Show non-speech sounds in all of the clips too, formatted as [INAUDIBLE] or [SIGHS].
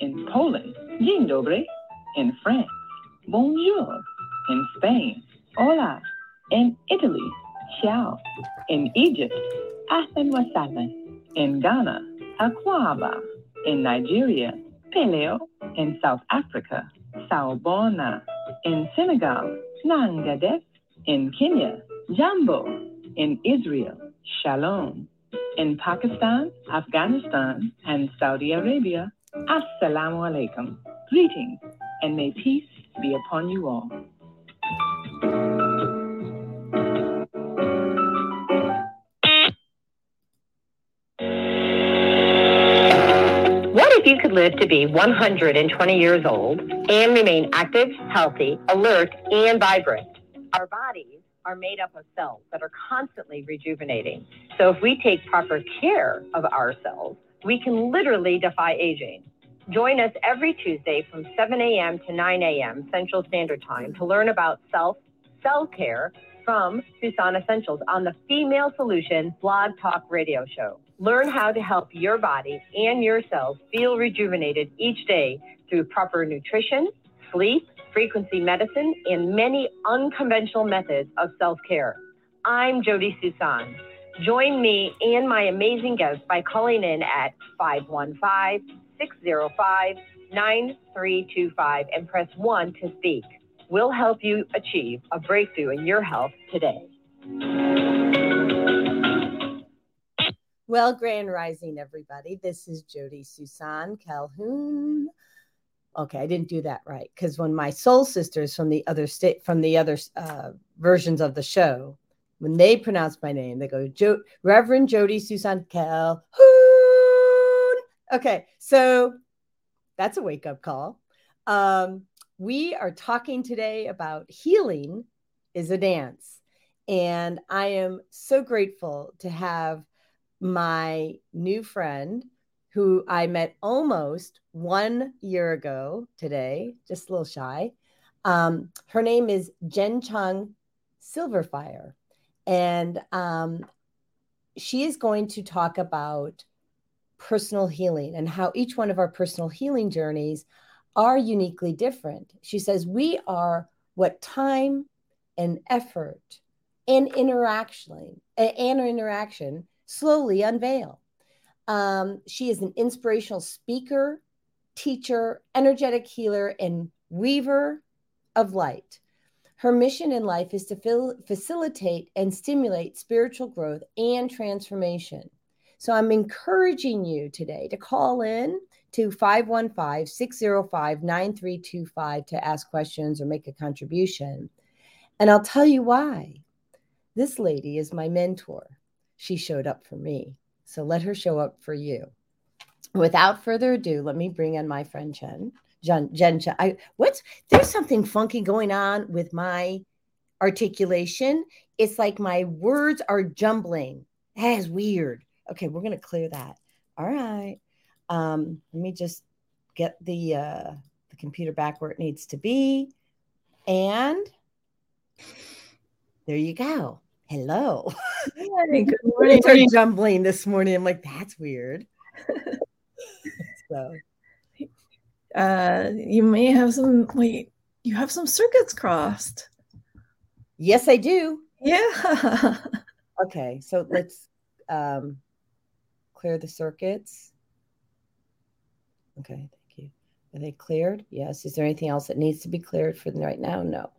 In Poland, Dzień dobry. In France, Bonjour. In Spain, Hola. In Italy, Ciao. In Egypt, Ahlan In Ghana, Akwaba. In Nigeria, Peleo. In South Africa, Sawubona. In Senegal, Nangadef. In Kenya, Jambo. In Israel, Shalom. In Pakistan, Afghanistan, and Saudi Arabia, Assalamu alaikum. Greetings, and may peace be upon you all. What if you could live to be 120 years old and remain active, healthy, alert, and vibrant? Our bodies are made up of cells that are constantly rejuvenating. So if we take proper care of ourselves, we can literally defy aging. Join us every Tuesday from 7 a.m. to 9 a.m. Central Standard Time to learn about self cell care from Suson Essentials on the Female Solution Blog Talk Radio Show. Learn how to help your body and your cells feel rejuvenated each day through proper nutrition, sleep, frequency medicine, and many unconventional methods of self care. I'm Jodi Suson. Join me and my amazing guests by calling in at 515 605 9325 and press 1 to speak. We'll help you achieve a breakthrough in your health today. Well, Grand Rising, everybody. This is Jodi Suson Calhoun. Okay, I didn't do that right because when my soul sisters from the other state, from the other uh, versions of the show, when they pronounce my name, they go jo- Reverend Jodi Suson Calhoun. Okay, so that's a wake up call. Um, we are talking today about healing is a dance, and I am so grateful to have my new friend who I met almost one year ago today, just a little shy. Um, her name is Jenn Chung Silverfyre. And um, she is going to talk about personal healing and how each one of our personal healing journeys are uniquely different. She says, We are what time and effort and interaction and interaction slowly unveil. Um, she is an inspirational speaker, teacher, energetic healer, and weaver of light. Her mission in life is to fil- facilitate and stimulate spiritual growth and transformation. So I'm encouraging you today to call in to 515 605 9325 to ask questions or make a contribution. And I'll tell you why. This lady is my mentor. She showed up for me. So let her show up for you. Without further ado, let me bring in my friend Jenn. Jenn, Jenn, I what's there's something funky going on with my articulation. It's like my words are jumbling. That is weird. Okay, we're gonna clear that. All right. Um, let me just get the uh the computer back where it needs to be. And there you go. Hello. [LAUGHS] Good morning. Words are jumbling this morning. I'm like, that's weird. [LAUGHS] so uh you may have some wait, you have some circuits crossed. yes, I do. Yeah. [LAUGHS] Okay, so let's um, clear the circuits. Okay, thank you. Are they cleared? Yes. Is there anything else that needs to be cleared for right now? No.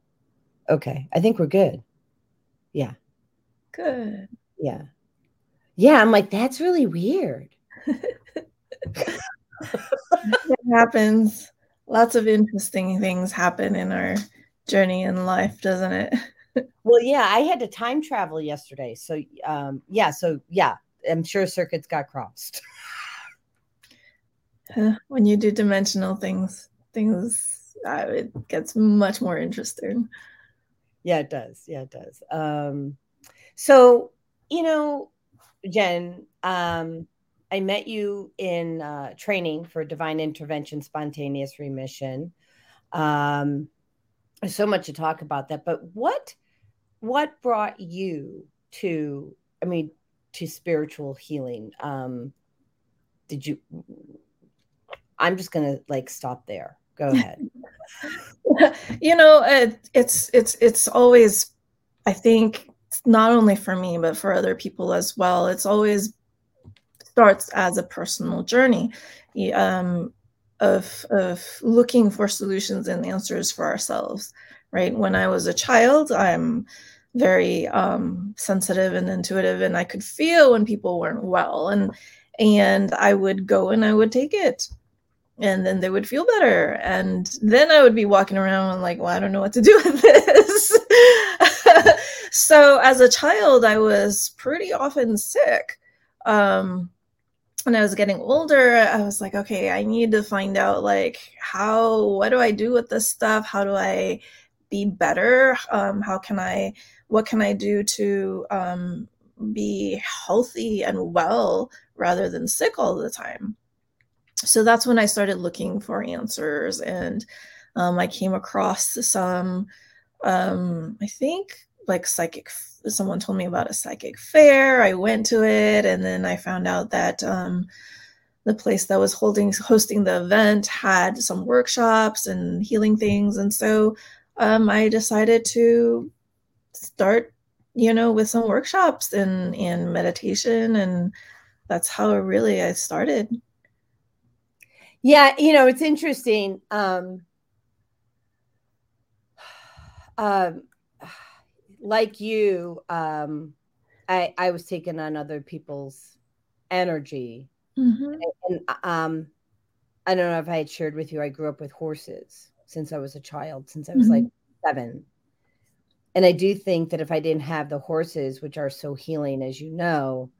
Okay, I think we're good. Yeah, Good. yeah, yeah. I'm like, that's really weird. [LAUGHS] It happens. Lots of interesting things happen in our journey in life, doesn't it? Well, yeah, I had to time travel yesterday, so um, yeah, so yeah, I'm sure circuits got crossed. [LAUGHS] Uh, when you do dimensional things, things uh, it gets much more interesting. Yeah, it does. Yeah, it does. Um, so, you know, Jenn, um, I met you in uh, training for divine intervention, spontaneous remission. Um, there's so much to talk about that, but what what brought you to? I mean, to spiritual healing. Um, did you? I'm just gonna like stop there. Go ahead. [LAUGHS] you know, it, it's it's it's always, I think, not only for me but for other people as well. It's always starts as a personal journey um, of of looking for solutions and answers for ourselves. Right. When I was a child, I'm very um, sensitive and intuitive, and I could feel when people weren't well, and and I would go and I would take it and then they would feel better and then i would be walking around and like well i don't know what to do with this [LAUGHS] so as a child i was pretty often sick um when i was getting older i was like okay i need to find out like how what do i do with this stuff how do i be better um how can i what can i do to um be healthy and well rather than sick all the time so that's when I started looking for answers, and um, I came across some, um, I think, like psychic. Someone told me about a psychic fair. I went to it, and then I found out that um, the place that was holding hosting the event had some workshops and healing things, and so um, I decided to start, you know, with some workshops and and meditation, and that's how really I started. Yeah, you know, it's interesting. Um, [SIGHS] um, like you, um, I I was taking on other people's energy, Mhm. and um, I don't know if I had shared with you. I grew up with horses since I was a child, since I was like seven, and I do think that if I didn't have the horses, which are so healing, as you know,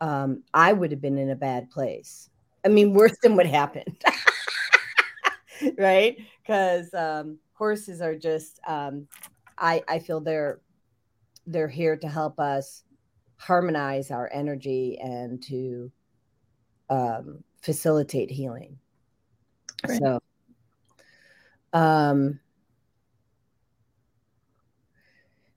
um, I would have been in a bad place. I mean, worse than what happened. [LAUGHS] right? Because um, horses are just, um, I, I feel they're they're here to help us harmonize our energy and to um, facilitate healing. Right. So, um,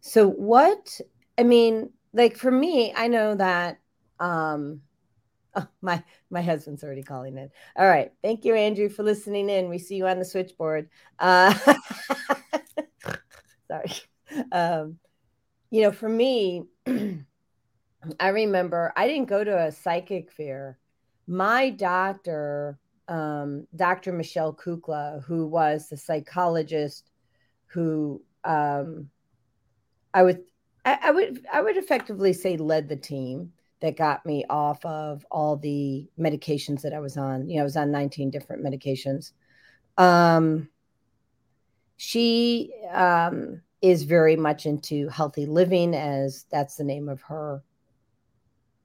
so what? I mean, like for me, I know that um, [LAUGHS] oh, my my husband's already calling in. All right, thank you, Andrew, for listening in. We see you on the switchboard. Uh, [LAUGHS] sorry. Um, you know, for me, [CLEARS THROAT] I remember I didn't go to a psychic fair. My doctor, um, Dr. Michelle Kukla, who was the psychologist who um, I would I, I would I would effectively say led the team that got me off of all the medications that I was on. You know, I was on 19 different medications. Um, she um, is very much into healthy living, as that's the name of her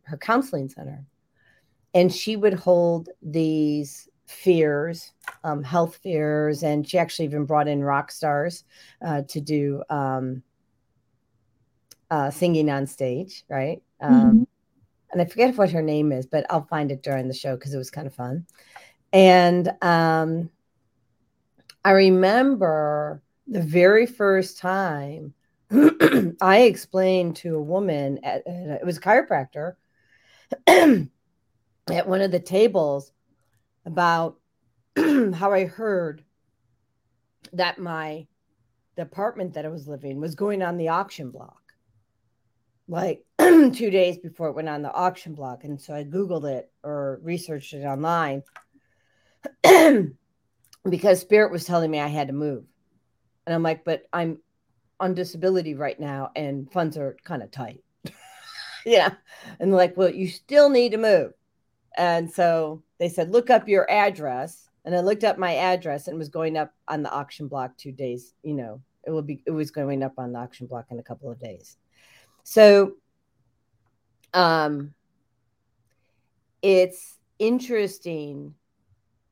her counseling center. and she would hold these fears, um, health fears, and she actually even brought in rock stars uh, to do um, uh, singing on stage, right? Um, mm-hmm. And I forget what her name is, but I'll find it during the show because it was kind of fun. And um, I remember the very first time [CLEARS THROAT] I explained to a woman at, it was a chiropractor [CLEARS THROAT] at one of the tables about [CLEARS THROAT] how I heard that my the apartment that I was living was going on the auction block like two days before it went on the auction block. And so I Googled it or researched it online because Spirit was telling me I had to move. And I'm like, but I'm on disability right now and funds are kind of tight. [LAUGHS] yeah. And like, well, you still need to move. And so they said, look up your address. And I looked up my address and was going up on the auction block two days. You know, it will be, it was going up on the auction block in a couple of days. So, um, it's interesting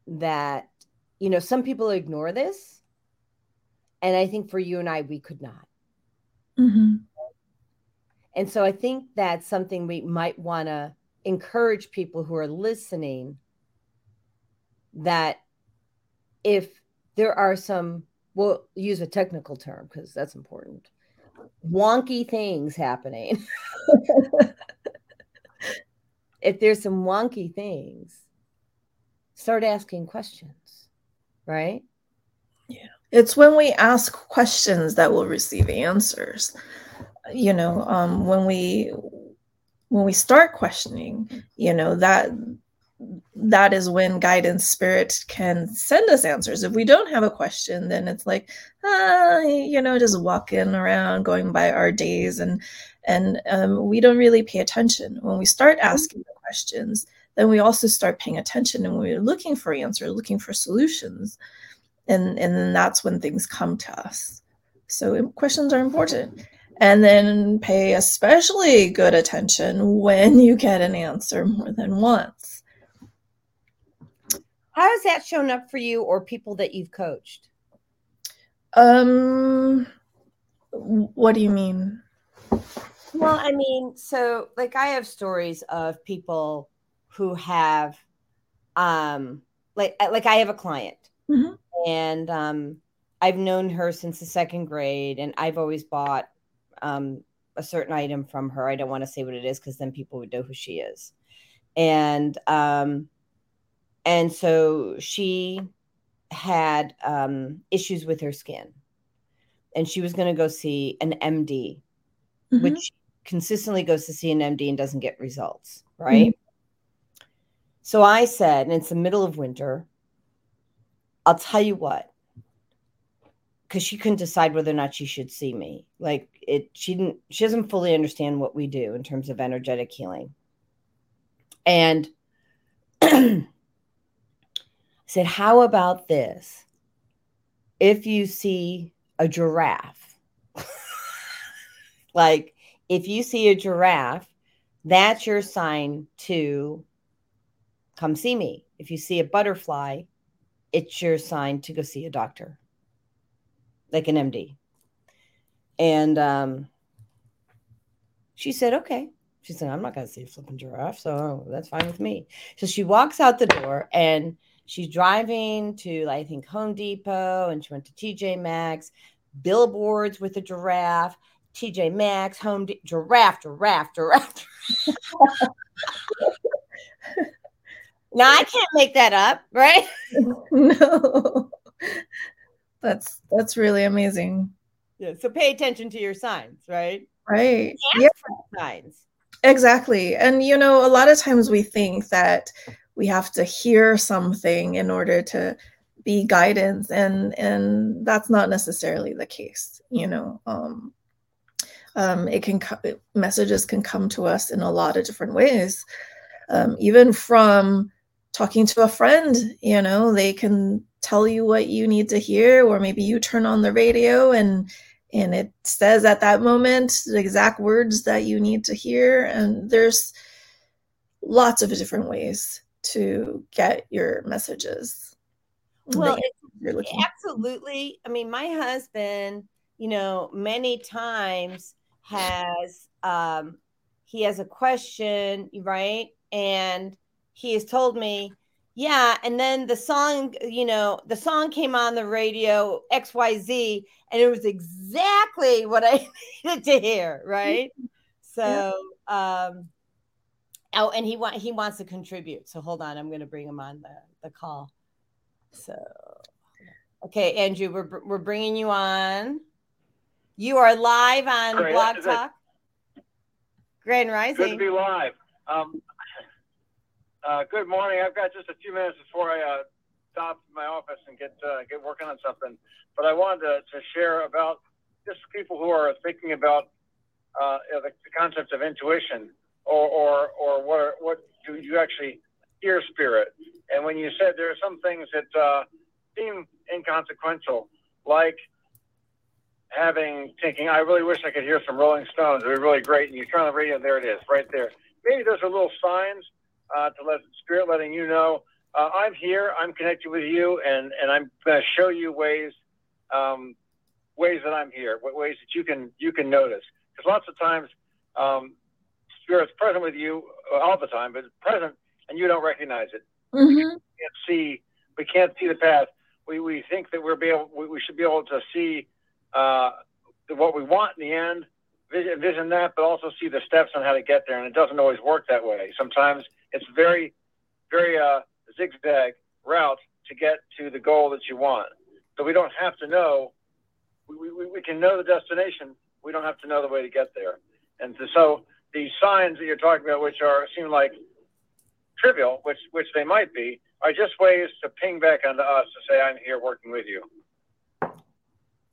that, you know, some people ignore this. And I think for you and I, we could not. Mm-hmm. And so I think that's something we might want to encourage people who are listening that if there are some, we'll use a technical term because that's important, wonky things happening. [LAUGHS] if there's some wonky things, start asking questions, right? Yeah. It's when we ask questions that we'll receive answers. You know, um, when we when we start questioning, you know, that that is when guidance spirit can send us answers. If we don't have a question, then it's like, ah, you know, just walking around, going by our days, and and um, we don't really pay attention. When we start mm-hmm. asking the questions, then we also start paying attention, and we're looking for answers, looking for solutions, and and then that's when things come to us. So questions are important. And then pay especially good attention when you get an answer more than once. How has that shown up for you or people that you've coached? Um, what do you mean? Well, I mean, so like I have stories of people who have, um, like like I have a client, mm-hmm. And um, I've known her since the second grade, and I've always bought um, a certain item from her. I don't want to say what it is because then people would know who she is. And um, and so she had um, issues with her skin, and she was going to go see an MD, mm-hmm. which consistently goes to see an MD and doesn't get results, right? Mm-hmm. So I said, and it's the middle of winter. I'll tell you what, because she couldn't decide whether or not she should see me. Like it, she didn't. She doesn't fully understand what we do in terms of energetic healing. And [CLEARS THROAT] I said, "How about this? If you see a giraffe, [LAUGHS] like if you see a giraffe, that's your sign to come see me. If you see a butterfly, it's your sign to go see a doctor." like an MD. And um, she said, okay. She said, I'm not going to see a flipping giraffe. So that's fine with me. So she walks out the door and she's driving to, I think, Home Depot and she went to TJ Maxx, billboards with a giraffe, TJ Maxx, Home De- giraffe, giraffe, giraffe. [LAUGHS] now I can't make that up, right? [LAUGHS] [LAUGHS] no. That's that's really amazing. Yeah. So pay attention to your signs, right? Right. yeah. signs. Exactly. And you know, a lot of times we think that we have to hear something in order to be guidance and and that's not necessarily the case you know um, um, it can co- messages can come to us in a lot of different ways um, even from talking to a friend you know they can tell you what you need to hear or maybe you turn on the radio and and it says at that moment the exact words that you need to hear and there's lots of different ways to get your messages. Well, absolutely. I mean, my husband, you know, many times has um he has a question, right? And he has told me, yeah, and then the song, you know, the song came on the radio XYZ and it was exactly what I [LAUGHS] needed to hear, right? So, um oh, and he want he wants to contribute. So hold on, I'm going to bring him on the the call. So, okay, Andrew, we're we're bringing you on. You are live on Great. Blog Talk. Grand Rising. Good to be live. Um, uh, good morning. I've got just a few minutes before I uh, stop my office and get uh, get working on something. But I wanted to, to share about just people who are thinking about uh, the, the concept of intuition or or, or what are, what do you actually hear spirit. And when you said there are some things that uh, seem inconsequential, like having thinking, I really wish I could hear some Rolling Stones. It would be really great. And you turn on the radio, there it is, right there. Maybe those are little signs uh, to let spirit letting you know uh, I'm here, I'm connected with you, and and I'm going to show you ways um, ways that I'm here, ways that you can you can notice. Because lots of times um, spirit's present with you uh, all the time, but it's present and you don't recognize it. Mm-hmm. We can't see we can't see the path. We, we think that we're be able, we, we should be able to see uh, what we want in the end, vision, vision that, but also see the steps on how to get there. And it doesn't always work that way. Sometimes it's very, very uh, zigzag route to get to the goal that you want. So we don't have to know. We, we, we can know the destination. We don't have to know the way to get there. And so these signs that you're talking about, which are seem like trivial, which which they might be, are just ways to ping back onto us to say, "I'm here working with you."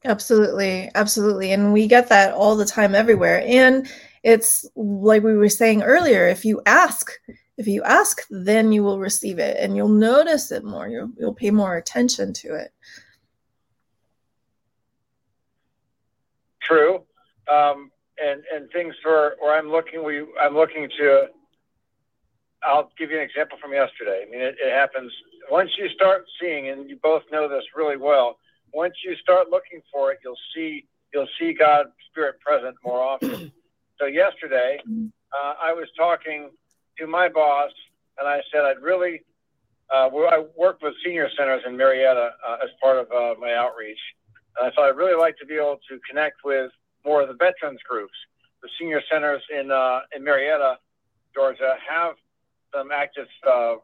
Absolutely. Absolutely. And we get that all the time everywhere. And it's like we were saying earlier if you ask, if you ask, then you will receive it and you'll notice it more. You'll, you'll pay more attention to it. True. Um, and, and things for where I'm looking, we, I'm looking to, I'll give you an example from yesterday. I mean, it, it happens once you start seeing, and you both know this really well once you start looking for it, you'll see you'll see God Spirit present more often. [CLEARS THROAT] so yesterday, uh, I was talking to my boss, and I said I'd really. Uh, I worked with senior centers in Marietta uh, as part of uh, my outreach, and I thought I'd really like to be able to connect with more of the veterans groups. The senior centers in uh, in Marietta, Georgia, have some active uh,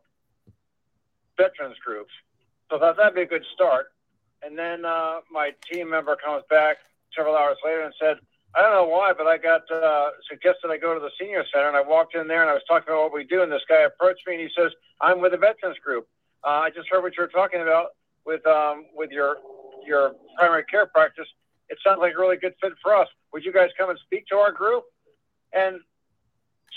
veterans groups, so I thought that'd be a good start. And then uh, my team member comes back several hours later and said, I don't know why, but I got uh, suggested I go to the senior center. And I walked in there and I was talking about what we do. And this guy approached me and he says, I'm with the veterans group. Uh, I just heard what you were talking about with um, with your your primary care practice. It sounds like a really good fit for us. Would you guys come and speak to our group? And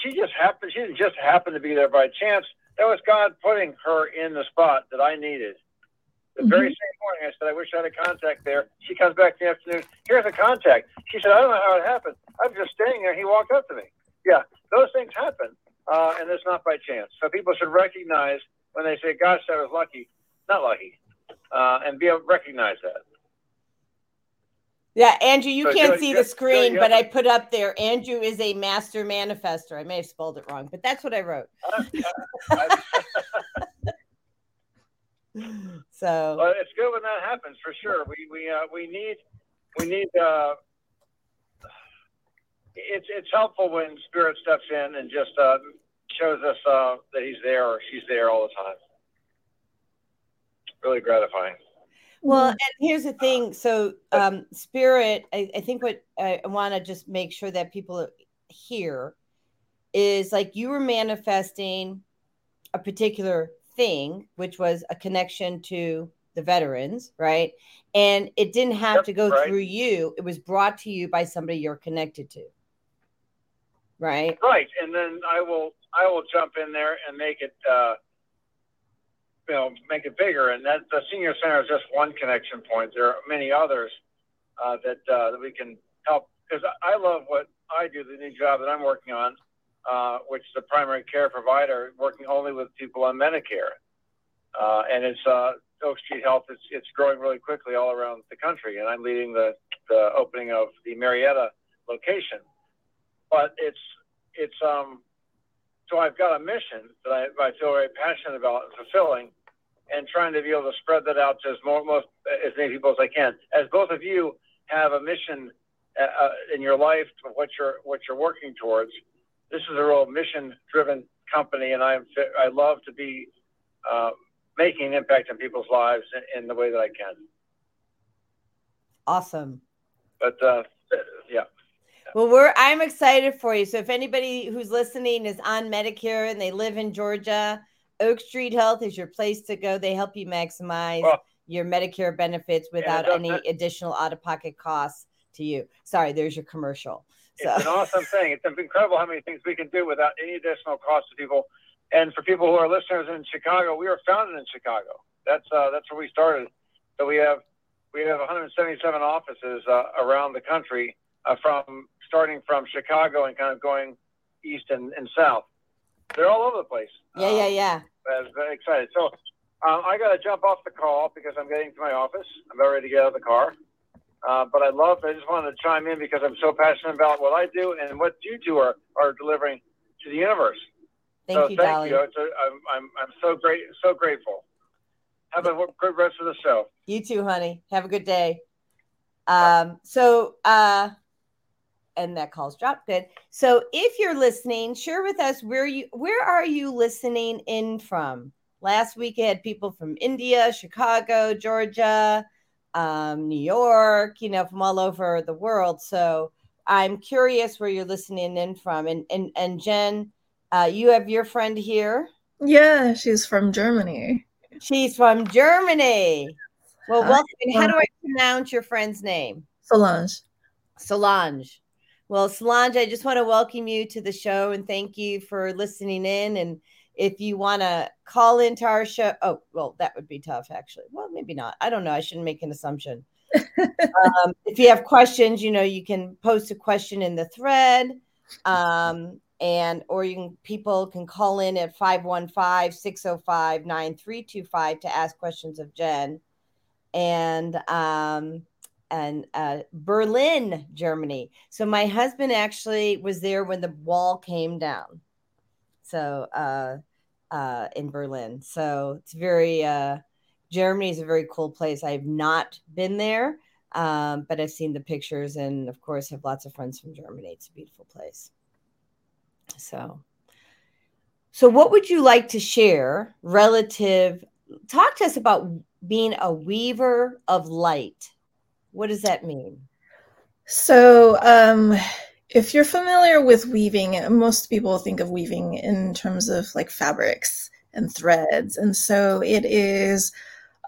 she just happened. She didn't just happen to be there by chance. That was God putting her in the spot that I needed. The mm-hmm. very same morning, I said, I wish I had a contact there. She comes back in the afternoon. Here's a contact. She said, I don't know how it happened. I'm just standing there. He walked up to me. Yeah, those things happen, uh, and it's not by chance. So people should recognize when they say, "Gosh, I was lucky," not lucky, uh, and be able to recognize that. Yeah, Andrew, you so can't see the screen, but I put up there. Andrew is a master manifester. I may have spelled it wrong, but that's what I wrote. [LAUGHS] [LAUGHS] [LAUGHS] So well, it's good when that happens for sure. We we uh, we need we need. Uh, it's it's helpful when spirit steps in and just uh, shows us uh, that he's there or she's there all the time. Really gratifying. Well, and here's the thing. So, um, spirit, I, I think what I want to just make sure that people hear is like you were manifesting a particular thing, which was a connection to the veterans, right? And it didn't have yep, to go right. through you. It was brought to you by somebody you're connected to. Right. Right. And then I will I will jump in there and make it uh you know, make it bigger. And that the senior center is just one connection point. There are many others uh, that uh, that we can help because I love what I do, the new job that I'm working on, uh, which is a primary care provider working only with people on Medicare. Uh, and it's uh, Oak Street Health. It's it's growing really quickly all around the country, and I'm leading the the opening of the Marietta location. But it's it's um so I've got a mission that I, I feel very passionate about and fulfilling, and trying to be able to spread that out to as more most as many people as I can. As both of you have a mission uh, uh in your life what you're what you're working towards, this is a real mission driven company, and I'm I love to be uh, making an impact on people's lives in, in, the way that I can. Awesome. But uh, yeah. Well, we're I'm excited for you. So if anybody who's listening is on Medicare and they live in Georgia, Oak Street Health is your place to go. They help you maximize well, your Medicare benefits without any additional out-of-pocket costs to you. Sorry, there's your commercial. So. It's an awesome thing. It's incredible how many things we can do without any additional cost to people. And for people who are listeners in Chicago, we were founded in Chicago. That's uh, that's where we started. So we have we have 177 offices uh, around the country, uh, from starting from Chicago and kind of going east and, and south. They're all over the place. Yeah, um, yeah, yeah. I'm very excited. So um, I got to jump off the call because I'm getting to my office. I'm about ready to get out of the car. Uh, but I love, I just wanted to chime in because I'm so passionate about what I do and what you two are, are delivering to the universe. Thank so you, thank Dolly. you. I'm, I'm, I'm so great, so grateful. Have a good rest of the show. You too, honey. Have a good day. Um, so, uh, and that call's dropped. Good. So, if you're listening, share with us where you where are you listening in from? Last week, I had people from India, Chicago, Georgia, um, New York, you know, from all over the world. So I'm curious where you're listening in from. And and and Jenn, uh, you have your friend here. Yeah, she's from Germany. She's from Germany. Well, welcome. How do I pronounce your friend's name? Solange. Solange. Well, Solange, I just want to welcome you to the show and thank you for listening in and if you want to call into our show, oh, well, that would be tough, actually. Well, maybe not. I don't know. I shouldn't make an assumption. [LAUGHS] um, if you have questions, you know, you can post a question in the thread. Um, and or you can people can call in at 515-605-9325 to ask questions of Jenn. And um and uh, Berlin, Germany. So my husband actually was there when the wall came down so uh, uh, in Berlin. So it's very uh, Germany is a very cool place. I've not been there, um, but I've seen the pictures, and of course, have lots of friends from Germany. It's a beautiful place. So, so what would you like to share relative? Talk to us about being a weaver of light. What does that mean? So, um, if you're familiar with weaving, most people think of weaving in terms of like fabrics and threads. And so it is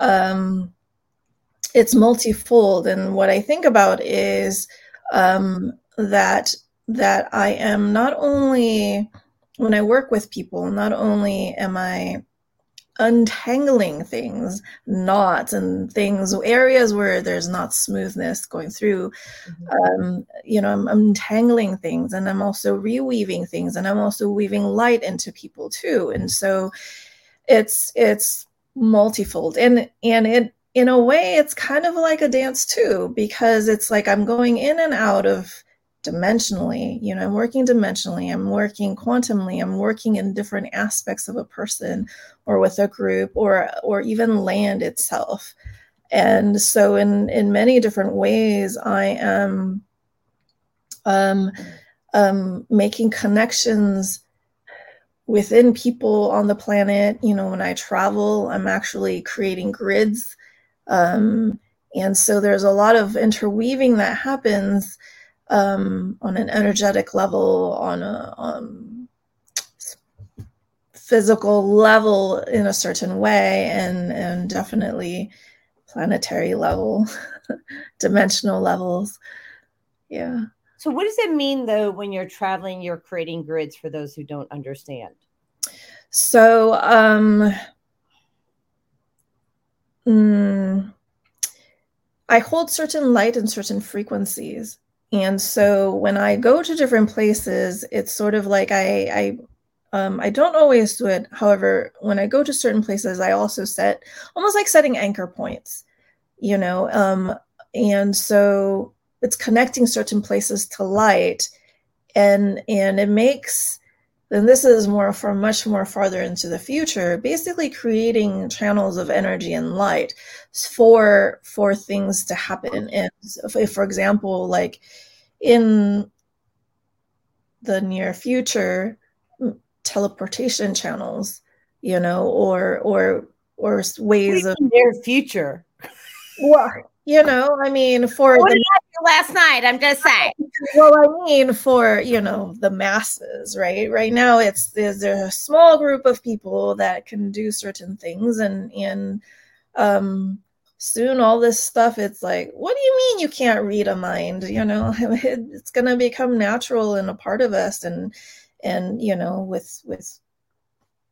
um it's multifold. And what I think about is um that that I am not only when I work with people, not only am I untangling things, knots and things, areas where there's not smoothness going through. Mm-hmm. Um, you know, I'm, I'm untangling things and I'm also reweaving things and I'm also weaving light into people too. And so it's it's multifold and and it in a way it's kind of like a dance too because it's like I'm going in and out of dimensionally you know i'm working dimensionally i'm working quantumly i'm working in different aspects of a person or with a group or or even land itself. And so in in many different ways i am um, um making connections within people on the planet. You know when i travel i'm actually creating grids um and so there's a lot of interweaving that happens um, on an energetic level, on a um, physical level in a certain way, and and definitely planetary level, [LAUGHS] dimensional levels. Yeah. So, what does it mean though when you're traveling? You're creating grids for those who don't understand. So, um, mm, I hold certain light and certain frequencies and so when I go to different places, it's sort of like I, I Um, I don't always do it. However, when I go to certain places, I also set almost like setting anchor points, you know. Um, and so it's connecting certain places to light, and and it makes then this is more for much more farther into the future basically creating channels of energy and light for for things to happen. And if, for example like in the near future teleportation channels you know or or or ways of near future? Well you know i mean for what the last night? I'm just saying. Well i mean for you know the masses right? Right now it's there's a small group of people that can do certain things and and um soon all this stuff it's like what do you mean you can't read a mind? You know [LAUGHS] it's going to become natural and a part of us and and you know with with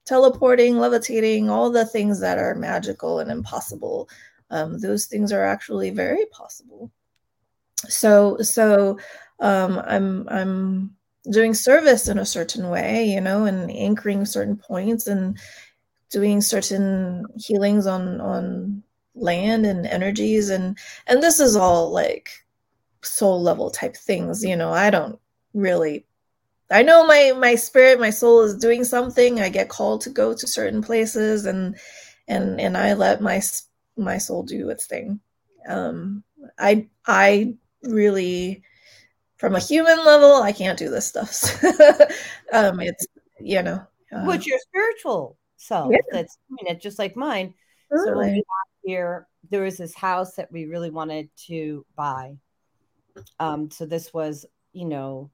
teleporting levitating all the things that are magical and impossible um, those things are actually very possible. So so um, i'm i'm doing service in a certain way you know and anchoring certain points and doing certain healings on on land and energies. And and this is all like soul level type things you know i don't really i know my my spirit my soul is doing something. I get called to go to certain places and and and i let my my soul do its thing um i i really from a human level i can't do this stuff [LAUGHS] um it's you know uh, what's your spiritual self yeah. that's doing it just like mine so when we got here, there was this house that we really wanted to buy. Um, so this was, you know,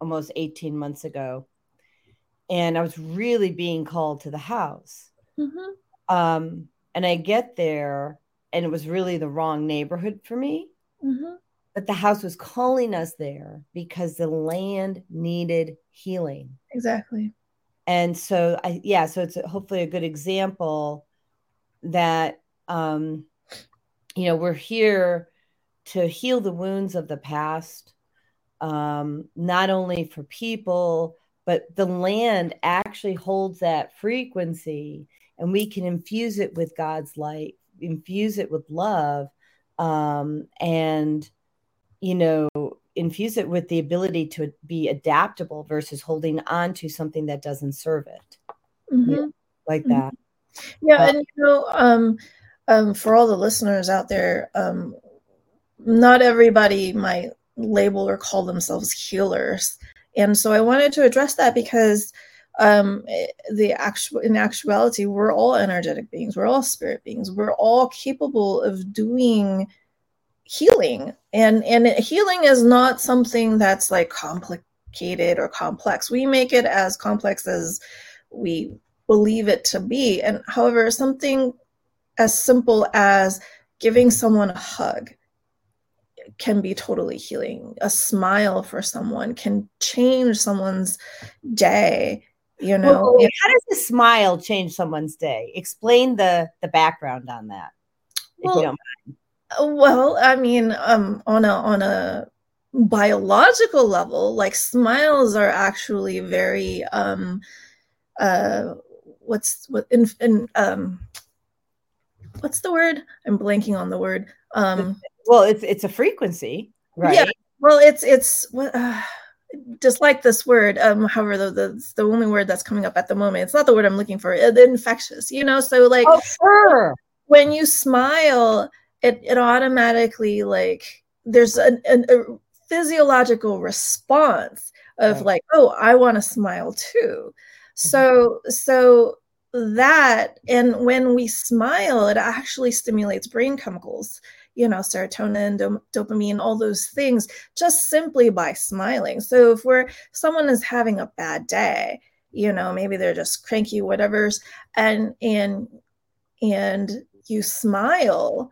almost 18 months ago. And I was really being called to the house. Mm-hmm. Um, and I get there, and it was really the wrong neighborhood for me. Mm-hmm. But the house was calling us there because the land needed healing. Exactly. And so I yeah, so it's hopefully a good example that um, you know we're here to heal the wounds of the past um, not only for people but the land actually holds that frequency and we can infuse it with god's light infuse it with love um, and you know infuse it with the ability to be adaptable versus holding on to something that doesn't serve it mm-hmm. like mm-hmm. that yeah, uh, and you know, um, um, for all the listeners out there, um, not everybody might label or call themselves healers, and so I wanted to address that because um, the actual in actuality, we're all energetic beings, we're all spirit beings, we're all capable of doing healing, and and healing is not something that's like complicated or complex. We make it as complex as we believe it to be. And however, something as simple as giving someone a hug can be totally healing. A smile for someone can change someone's day. You know, well, how does a smile change someone's day? Explain the the background on that, well, Well, I mean, um, on a on a biological level, like smiles are actually very um, uh, what's what in, in um what's the word? I'm blanking on the word. Um well it's it's a frequency right? yeah well it's it's what uh, just like this word um however the, the the only word that's coming up at the moment it's not the word i'm looking for it, infectious you know so like oh, sure. when you smile it it automatically like there's a, a physiological response of right. like oh i want to smile too Mm-hmm. So, so that, and when we smile, it actually stimulates brain chemicals, you know, serotonin, dopamine, all those things, just simply by smiling. So if we're, someone is having a bad day, you know, maybe they're just cranky, whatever's, and, and, and you smile,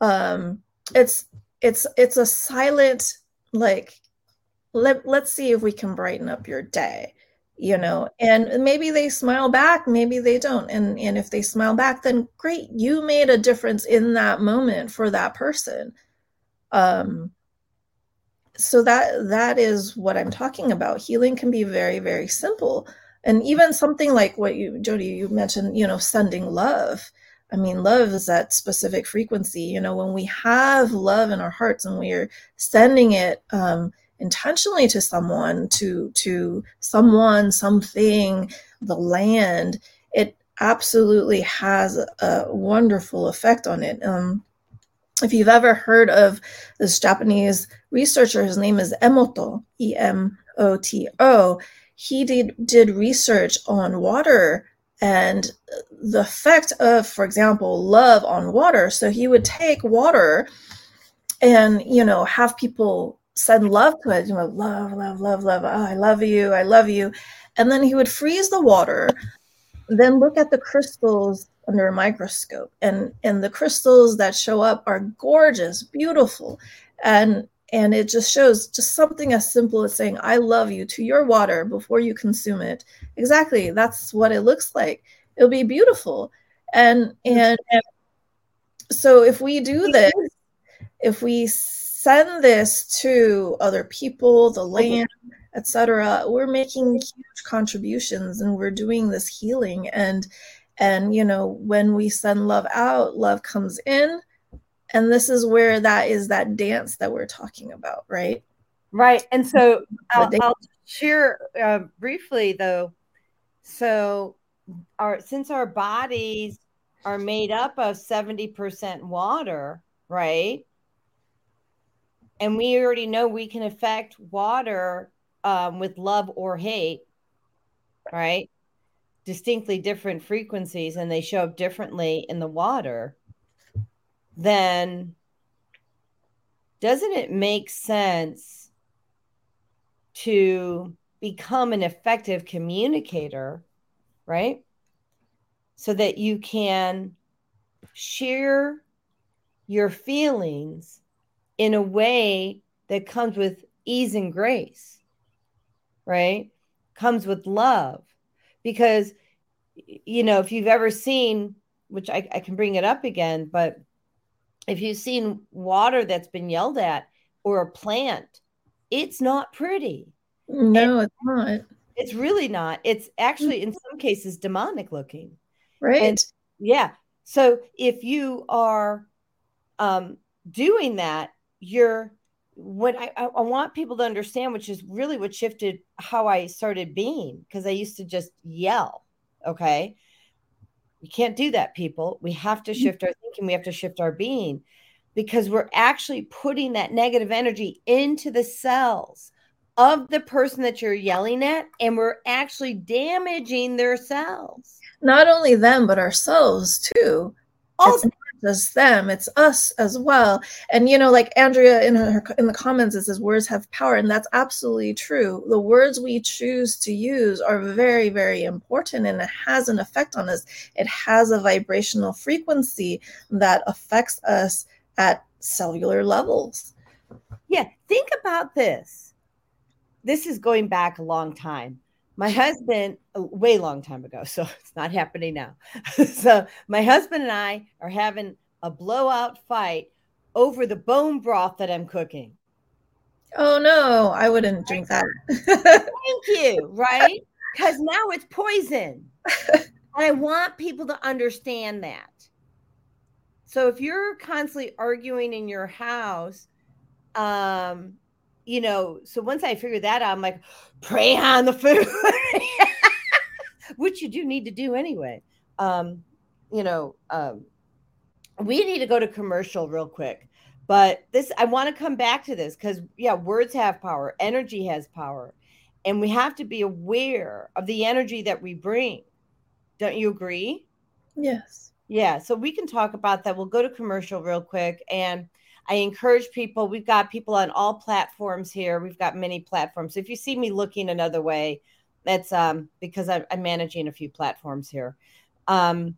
um, it's, it's, it's a silent, like, let, let's see if we can brighten up your day you know and maybe they smile back maybe they don't. And and if they smile back then great you made a difference in that moment for that person. Um so that that is what i'm talking about. Healing can be very very simple. And even something like what you jodi you mentioned you know sending love. I mean love is that specific frequency you know when we have love in our hearts and we're sending it um, intentionally to someone to to someone something the land it absolutely has a wonderful effect on it. Um, if you've ever heard of this japanese researcher his name is emoto e-m-o-t-o he did did research on water and the effect of for example love on water. So he would take water and you know have people send love to it you know love love love love oh, i love you i love you. And then he would freeze the water then look at the crystals under a microscope. And and the crystals that show up are gorgeous beautiful. And and it just shows just something as simple as saying i love you to your water before you consume it. Exactly that's what it looks like. It'll be beautiful. And mm-hmm. and, and so if we do this if we send this to other people the land etc we're making huge contributions and we're doing this healing. And and you know when we send love out love comes in. And this is where that is that dance that we're talking about right? Right. And so i'll, I'll share uh, briefly though. So our since our bodies are made up of 70% water right and we already know we can affect water um, with love or hate right distinctly different frequencies and they show up differently in the water then doesn't it make sense to become an effective communicator, right? So that you can share your feelings in a way that comes with ease and grace, right? Comes with love. Because, you know, if you've ever seen, which I, I can bring it up again, but if you've seen water that's been yelled at or a plant, it's not pretty. No, it's not. It's really not. It's actually in some cases demonic looking. Right. And yeah. So if you are um, doing that, you're what I, I want people to understand, which is really what shifted how I started being, because I used to just yell. Okay. We can't do that, people. We have to mm-hmm. shift our thinking. We have to shift our being because we're actually putting that negative energy into the cells of the person that you're yelling at, and we're actually damaging their cells. Not only them, but ourselves too. It's just them it's us as well. And you know like andrea in her in the comments it says words have power and that's absolutely true. The words we choose to use are very very important and it has an effect on us. It has a vibrational frequency that affects us at cellular levels. Yeah think about this. This is going back a long time my husband a way long time ago so [LAUGHS] it's not happening now. [LAUGHS] So my husband and i are having a blowout fight over the bone broth that i'm cooking. Oh no i wouldn't drink that. [LAUGHS] Thank you right? Because now it's poison. And i want people to understand that. So if you're constantly arguing in your house um you know, so once I figured that out, I'm like, pray on the food, [LAUGHS] which you do need to do anyway. Um, you know, um, we need to go to commercial real quick. But this, I want to come back to this because, yeah, words have power, energy has power, and we have to be aware of the energy that we bring. Don't you agree? Yes. Yeah. So we can talk about that. We'll go to commercial real quick. And I encourage people, we've got people on all platforms here. We've got many platforms. So if you see me looking another way, that's um, because I'm, I'm managing a few platforms here. Um,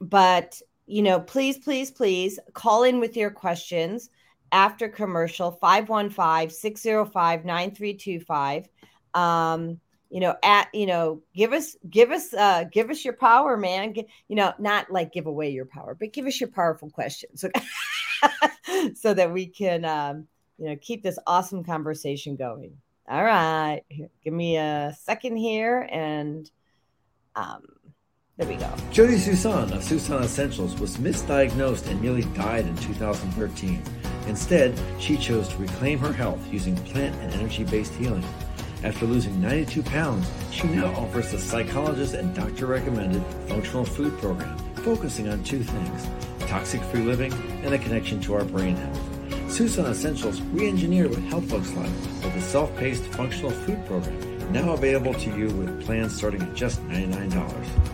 but, you know, please, please, please call in with your questions after commercial 515 605 9325. Um, you know at you know give us give us uh give us your power man you know not like give away your power but give us your powerful questions [LAUGHS] [LAUGHS] so that we can um you know keep this awesome conversation going All right. Give me a second here and um there we go. Jodi Suson of Suson Essentials was misdiagnosed and nearly died in 2013. Instead, she chose to reclaim her health using plant and energy based healing. After losing 92 pounds, she now offers a psychologist and doctor recommended functional food program focusing on two things toxic free living and a connection to our brain health. Suson Essentials re engineered what health looks like with a self paced functional food program now available to you with plans starting at just $99.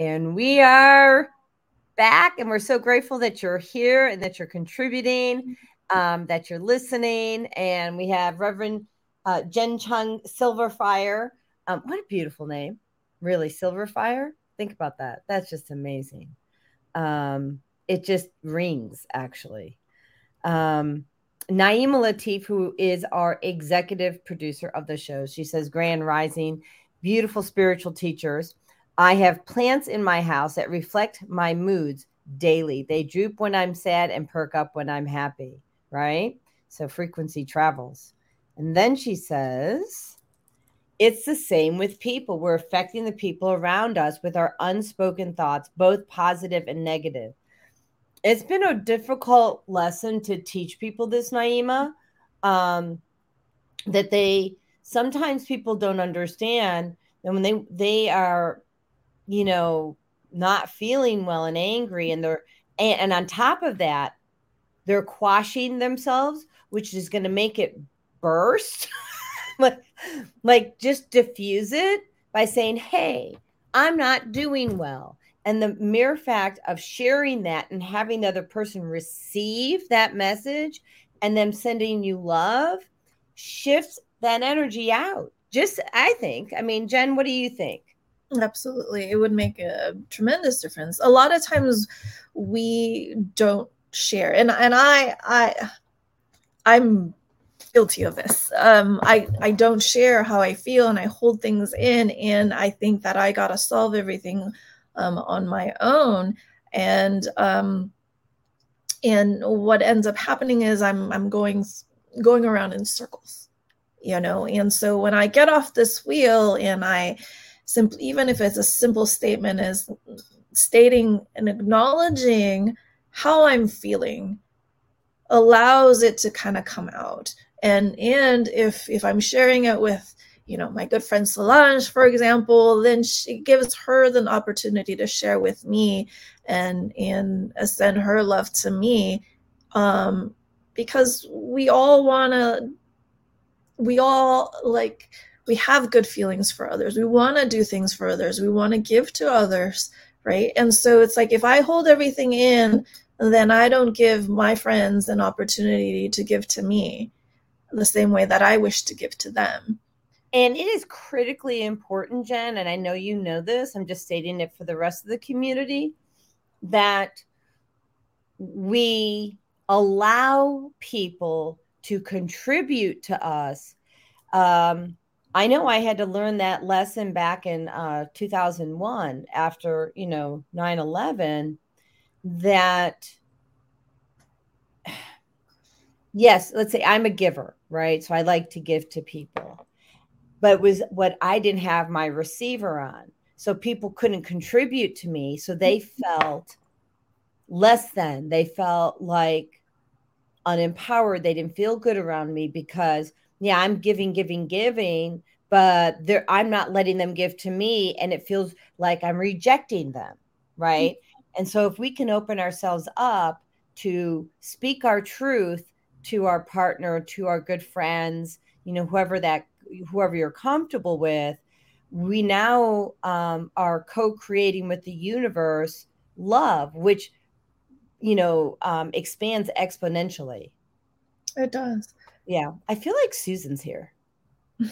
And we are back, and we're so grateful that you're here and that you're contributing, um, that you're listening. And we have Reverend uh, Jenn Chung Silverfyre. Um, what a beautiful name, really, Silverfyre. Think about that. That's just amazing. Um, it just rings, actually. Um, Naima Latif, who is our executive producer of the show, she says, Grand Rising, beautiful spiritual teachers. I have plants in my house that reflect my moods daily. They droop when I'm sad and perk up when I'm happy, right? So frequency travels. And then she says, it's the same with people. We're affecting the people around us with our unspoken thoughts, both positive and negative. It's been a difficult lesson to teach people this, Naima, um, that they sometimes people don't understand. And when they they are you know, not feeling well and angry and they're and, and on top of that, they're quashing themselves, which is going to make it burst. [LAUGHS] like, like just diffuse it by saying, "Hey, I'm not doing well." And the mere fact of sharing that and having the other person receive that message and them sending you love shifts that energy out. Just, I think. I mean, Jenn, what do you think? Absolutely. It would make a tremendous difference. A lot of times we don't share. And and I I I'm guilty of this. Um I I don't share how I feel and I hold things in and I think that I got to solve everything um on my own and um and what ends up happening is I'm I'm going going around in circles. You know, and so when I get off this wheel and I simply even if it's a simple statement is stating and acknowledging how i'm feeling allows it to kind of come out. And and if if i'm sharing it with you know my good friend solange for example then she gives her the opportunity to share with me and and send her love to me um because we all want to we all like we have good feelings for others. We want to do things for others. We want to give to others, right? And so it's like if I hold everything in, then I don't give my friends an opportunity to give to me the same way that I wish to give to them. And it is critically important, Jenn, and I know you know this, I'm just stating it for the rest of the community, that we allow people to contribute to us um, I know I had to learn that lesson back in uh, 2001 after, you know, 9 11 that, [SIGHS] yes, let's say I'm a giver, right? So I like to give to people. But was what I didn't have my receiver on. So people couldn't contribute to me. So they felt less than. They felt like unempowered. They didn't feel good around me because, yeah, I'm giving, giving, giving, but I'm not letting them give to me. And it feels like I'm rejecting them. Right. Mm-hmm. And so if we can open ourselves up to speak our truth to our partner, to our good friends, you know, whoever that, whoever you're comfortable with, we now um, are co-creating with the universe love, which you know um, expands exponentially. It does. Yeah, I feel like Susan's here. [LAUGHS] do,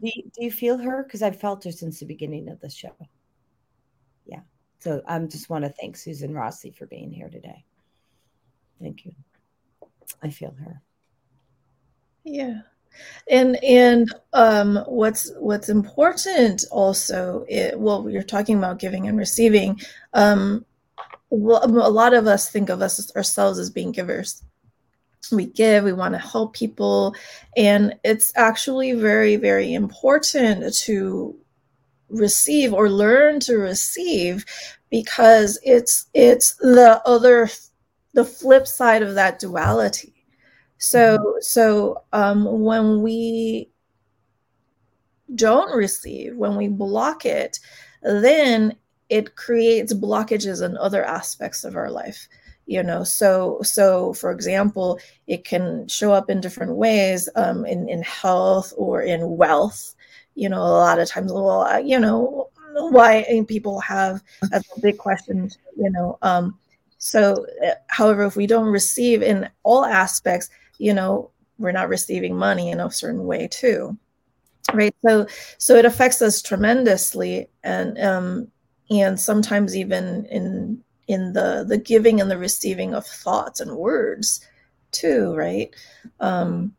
you, do you feel her? Because I've felt her since the beginning of the show. Yeah. So I um, just want to thank Susan Rossi for being here today. Thank you. I feel her. Yeah and and um, what's what's important also it, well you're talking about giving and receiving um, well, a lot of us think of us ourselves as being givers we give we want to help people and it's actually very very important to receive or learn to receive because it's it's the other the flip side of that duality. So so um, when we don't receive, when we block it, then it creates blockages in other aspects of our life you know so so for example it can show up in different ways um, in, in health or in wealth. You know a lot of times well you know why people have that's a [LAUGHS] big question you know um, so uh, however if we don't receive in all aspects you know we're not receiving money in a certain way too right? So so it affects us tremendously and um and sometimes even in in the the giving and the receiving of thoughts and words too right? Um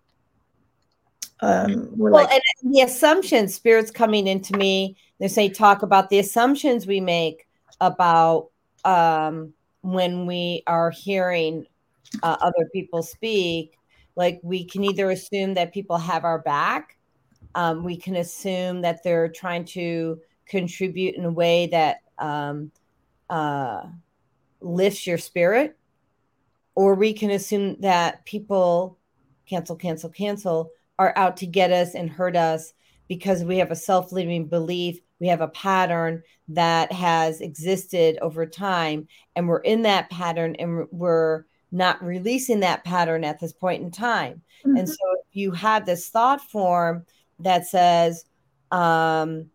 um well like, and the assumptions spirits coming into me they say talk about the assumptions we make about um when we are hearing uh, other people speak. Like we can either assume that people have our back um, we can assume that they're trying to contribute in a way that um, uh, lifts your spirit or we can assume that people cancel cancel cancel are out to get us and hurt us because we have a self-limiting belief we have a pattern that has existed over time and we're in that pattern and we're not releasing that pattern at this point in time. Mm-hmm. And so if you have this thought form that says, um,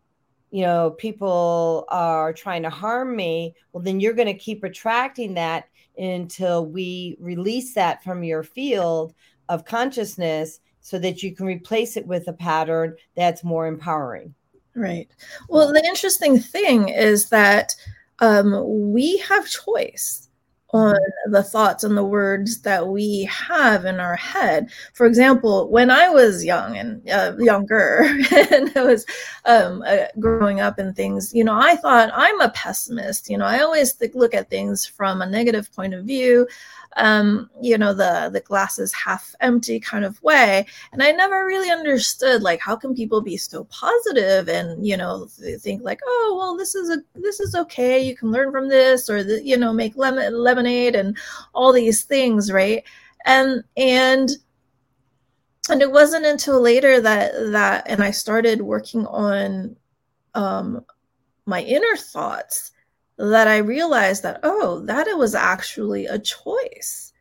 you know, people are trying to harm me, well, then you're going to keep attracting that until we release that from your field of consciousness so that you can replace it with a pattern that's more empowering. Right. Well, the interesting thing is that um, we have choice on the thoughts and the words that we have in our head. For example, when I was young and uh, younger, [LAUGHS] and I was um, uh, growing up and things, you know, I thought I'm a pessimist. You know, I always th- look at things from a negative point of view um, you know, the the glass is half empty kind of way. And I never really understood like how can people be so positive and you know think like, oh well, this is a this is okay. You can learn from this, or the, you know, make lemon lemon lemonade and all these things, right? And and and it wasn't until later that that and I started working on um my inner thoughts that I realized that, oh, that it was actually a choice.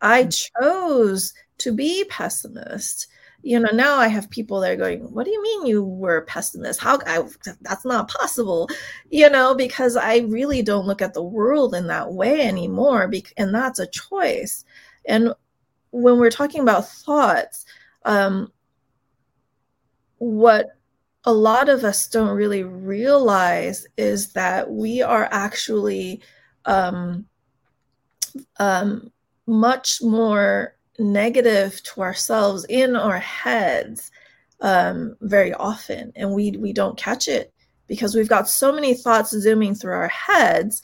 I mm. chose to be pessimist. You know, now I have people that are going, What do you mean you were a pessimist? How I, that's not possible, you know, because I really don't look at the world in that way anymore. And that's a choice. And when we're talking about thoughts, um, what a lot of us don't really realize is that we are actually um, um, much more negative to ourselves in our heads um, very often, and we we don't catch it because we've got so many thoughts zooming through our heads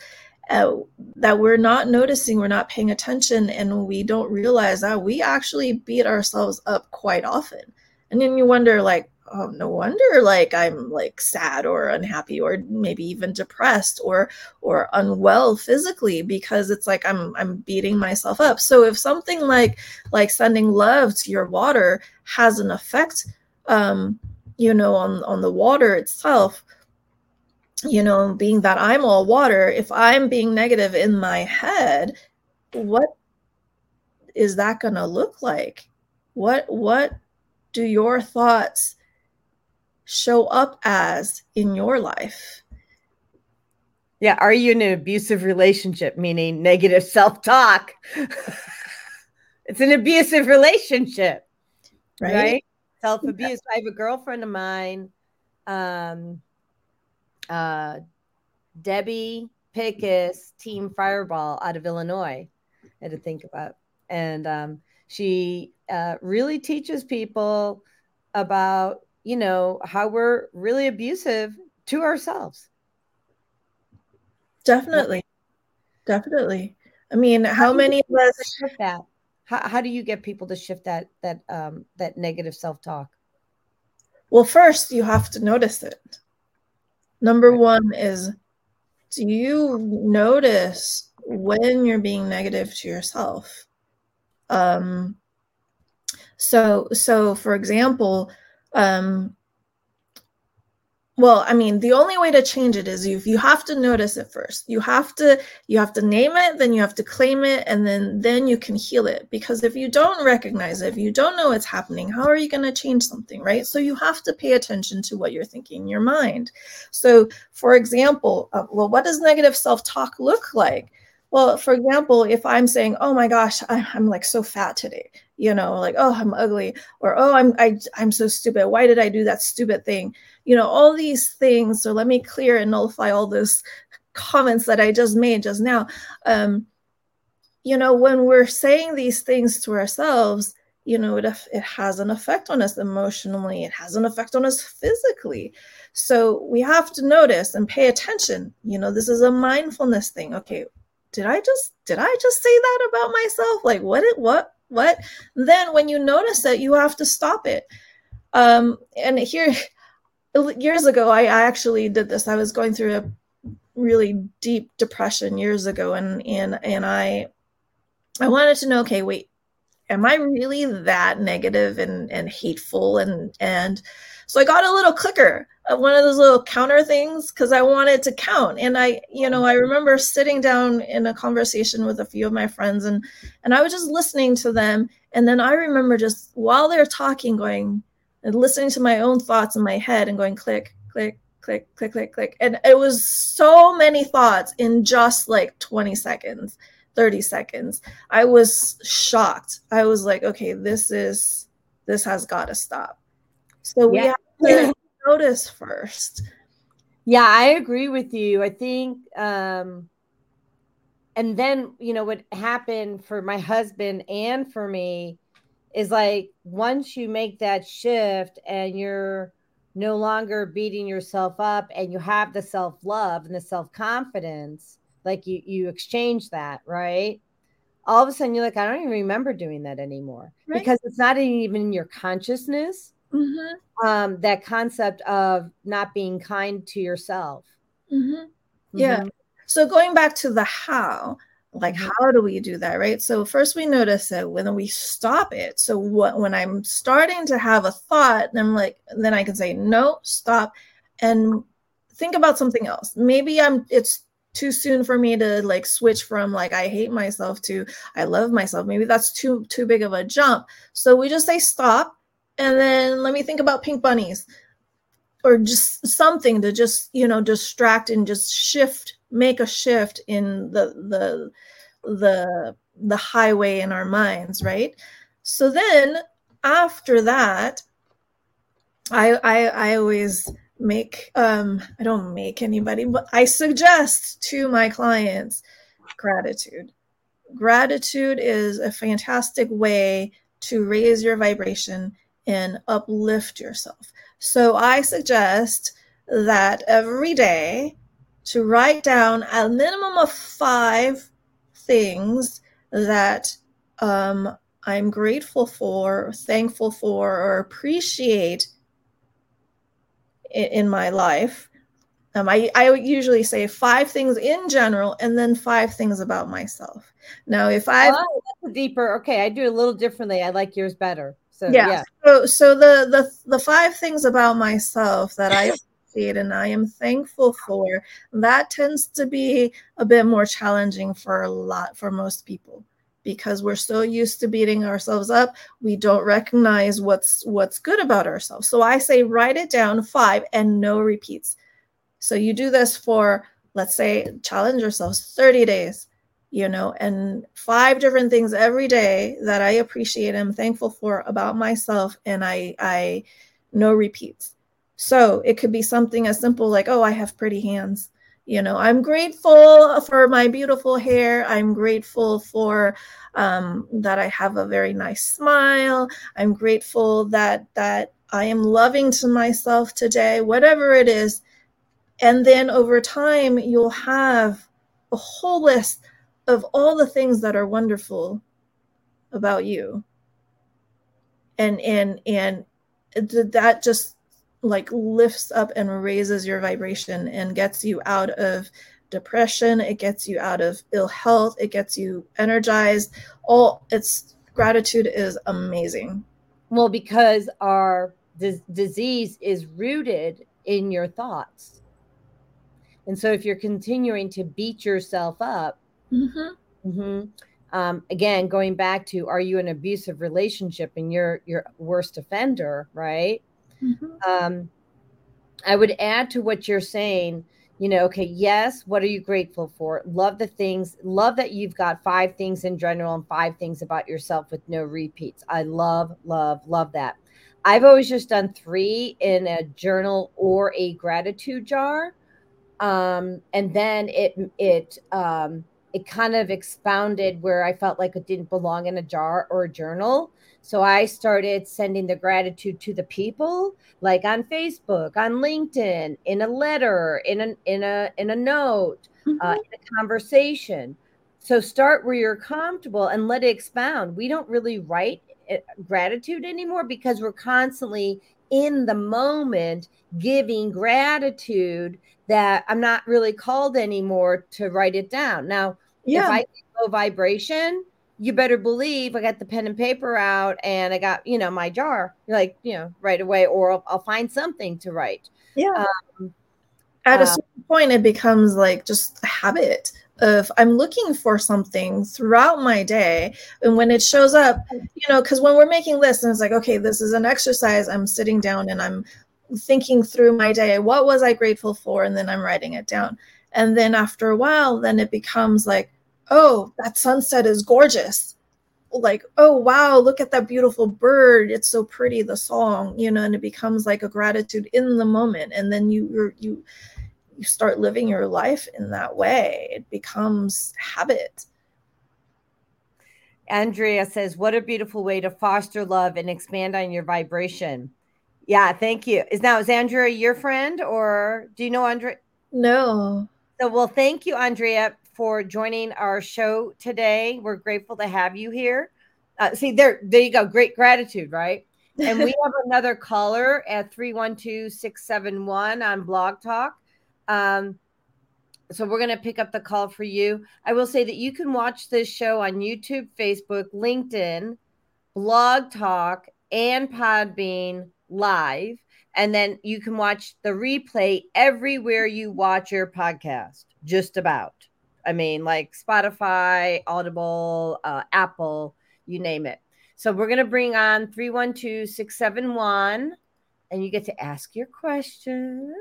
uh, that we're not noticing, we're not paying attention, and we don't realize that we actually beat ourselves up quite often. And then you wonder like oh no wonder like i'm like sad or unhappy or maybe even depressed or or unwell physically because it's like i'm i'm beating myself up. So if something like like sending love to your water has an effect um you know on on the water itself you know being that i'm all water if i'm being negative in my head what is that going to look like? What what do your thoughts show up as in your life? Yeah. Are you in an abusive relationship, meaning negative self talk? [LAUGHS] it's an abusive relationship, right? right? Self abuse. I have a girlfriend of mine, um, uh, Debbie Pickus, Team Fireball out of Illinois. I had to think about. And um, she uh, really teaches people about you know, how we're really abusive to ourselves. Definitely. Definitely. I mean, how, how many of us shift that? How, how do you get people to shift that that um that negative self-talk? Well, first you have to notice it. Number right. one is do you notice when you're being negative to yourself? Um so so for example, um, well i mean the only way to change it is you you have to notice it first. You have to you have to name it then you have to claim it and then then you can heal it. Because if you don't recognize it if you don't know what's happening how are you going to change something right? So you have to pay attention to what you're thinking in your mind. So for example uh, well what does negative self-talk look like? Well for example if i'm saying oh my gosh I, i'm like so fat today you know like oh i'm ugly or oh i'm I, i'm so stupid. Why did i do that stupid thing? You know all these things. So let me clear and nullify all those comments that i just made just now. Um you know when we're saying these things to ourselves you know it, it has an effect on us emotionally. It has an effect on us physically. So we have to notice and pay attention. You know this is a mindfulness thing. Okay did i just did i just say that about myself? Like what it what what? Then when you notice it you have to stop it. Um and here [LAUGHS] years ago I, I actually did this. I was going through a really deep depression years ago and and and i i wanted to know okay wait am i really that negative and and hateful and and so i got a little clicker one of those little counter things because I wanted to count. And I, you know, I remember sitting down in a conversation with a few of my friends and and I was just listening to them. And then I remember just while they're talking, going and listening to my own thoughts in my head and going click, click, click, click, click, click. And it was so many thoughts in just like 20 seconds, 30 seconds. I was shocked. I was like, okay, this is this has got to stop. So yeah. we have to notice first. Yeah, I agree with you. I think um and then, you know, what happened for my husband and for me is like once you make that shift and you're no longer beating yourself up and you have the self-love and the self-confidence, like you you exchange that, right? All of a sudden you're like, I don't even remember doing that anymore right. because it's not even in your consciousness mm-hmm. um, that concept of not being kind to yourself. Mm-hmm. Yeah. Mm-hmm. So going back to the how, like mm-hmm. how do we do that, right? So first we notice it when we stop it. So what when I'm starting to have a thought, and I'm like, then I can say no, stop, and think about something else. Maybe I'm it's too soon for me to like switch from like I hate myself to I love myself. Maybe that's too too big of a jump. So we just say stop and then let me think about pink bunnies. Or just something to just you know distract and just shift make a shift in the the the the highway in our minds right? So then after that i i, I always make um i don't make anybody but i suggest to my clients gratitude. Gratitude is a fantastic way to raise your vibration and uplift yourself. So I suggest that every day to write down a minimum of five things that um, I'm grateful for, thankful for, or appreciate in, in my life. Um, I, I usually say five things in general and then five things about myself. Now, if I oh, deeper, okay, I do a little differently. I like yours better. So yeah. yeah. So so the the the five things about myself that I appreciate and I am thankful for, that tends to be a bit more challenging for a lot for most people because we're so used to beating ourselves up we don't recognize what's what's good about ourselves so i say write it down five and no repeats so you do this for let's say challenge yourselves 30 days you know and five different things every day that i appreciate and i'm thankful for about myself and i i no repeats. So it could be something as simple like oh i have pretty hands. You know i'm grateful for my beautiful hair. I'm grateful for um, that i have a very nice smile. I'm grateful that that i am loving to myself today whatever it is. And then over time you'll have a whole list of all the things that are wonderful about you. And and and that just like lifts up and raises your vibration and gets you out of depression. It gets you out of ill health. It gets you energized. All it's gratitude is amazing. Well because our disease is rooted in your thoughts. And so if you're continuing to beat yourself up mm-hmm. Mm-hmm, um, again going back to are you an abusive relationship and you're your worst offender right Mm-hmm. Um, I would add to what you're saying, you know, okay, yes, what are you grateful for? Love the things, love that you've got five things in general and five things about yourself with no repeats. I love, love, love that. I've always just done three in a journal or a gratitude jar. Um, and then it, it, um, it kind of expounded where I felt like it didn't belong in a jar or a journal. So I started sending the gratitude to the people, like on Facebook, on LinkedIn, in a letter, in a in a in a note, mm-hmm. uh, in a conversation. So start where you're comfortable and let it expound. We don't really write eh, gratitude anymore because we're constantly in the moment giving gratitude that I'm not really called anymore to write it down. Now, yeah. if I low vibration, you better believe I got the pen and paper out and I got, you know, my jar, like, you know, right away, or I'll, I'll find something to write. Yeah. Um, At a uh, certain point, it becomes like just a habit of I'm looking for something throughout my day. And when it shows up, you know, because when we're making lists and it's like, okay, this is an exercise, I'm sitting down and I'm thinking through my day. What was I grateful for? And then I'm writing it down. And then after a while, then it becomes like, oh, that sunset is gorgeous. Like, oh, wow, look at that beautiful bird. It's so pretty, the song, you know, and it becomes like a gratitude in the moment. And then you, you, you start living your life in that way. It becomes habit. Andrea says, What a beautiful way to foster love and expand on your vibration. Yeah, thank you. Is now is Andrea your friend or do you know Andrea? No. So well, thank you, Andrea for joining our show today. We're grateful to have you here. Uh, see, there, there you go. Great gratitude, right? And we [LAUGHS] have another caller at 312 671 on Blog Talk. Um, so we're going to pick up the call for you. I will say that you can watch this show on YouTube, Facebook, LinkedIn, Blog Talk, and Podbean live. And then you can watch the replay everywhere you watch your podcast, just about. I mean, like Spotify, Audible, uh, Apple, you name it. So we're going to bring on 312 671 and you get to ask your question.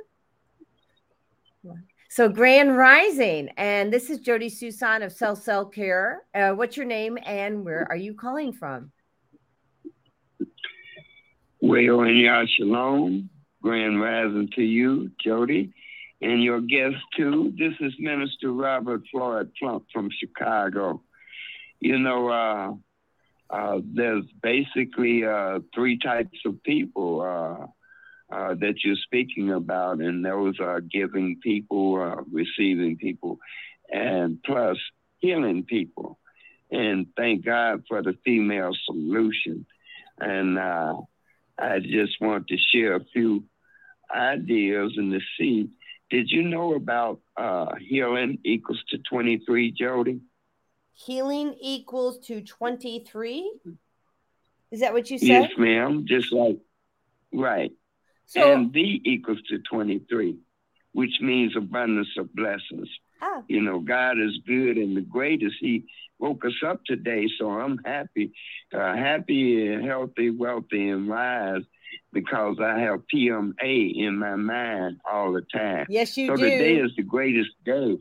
So, Grand Rising, and this is Jodi Suson of Cell Cell Care. Uh, what's your name and where are you calling from? Well, and Shalom, Grand Rising to you, Jodi and your guest too. This is Minister Robert Floyd Plump from Chicago. You know, uh, uh, there's basically uh, three types of people uh, uh, that you're speaking about, and those are giving people, uh, receiving people, and plus healing people. and thank God for the female solution. And I just want to share a few ideas and to see. Did you know about uh, healing equals to 23, Jodi? Healing equals to 23? Is that what you said? Yes, ma'am. Just like, right. So, and V equals to 23, which means abundance of blessings. Ah. You know, God is good and the greatest. He woke us up today, so I'm happy, uh, happy and healthy, wealthy, and wise because I have PMA in my mind all the time. Yes, you so do. So today is the greatest day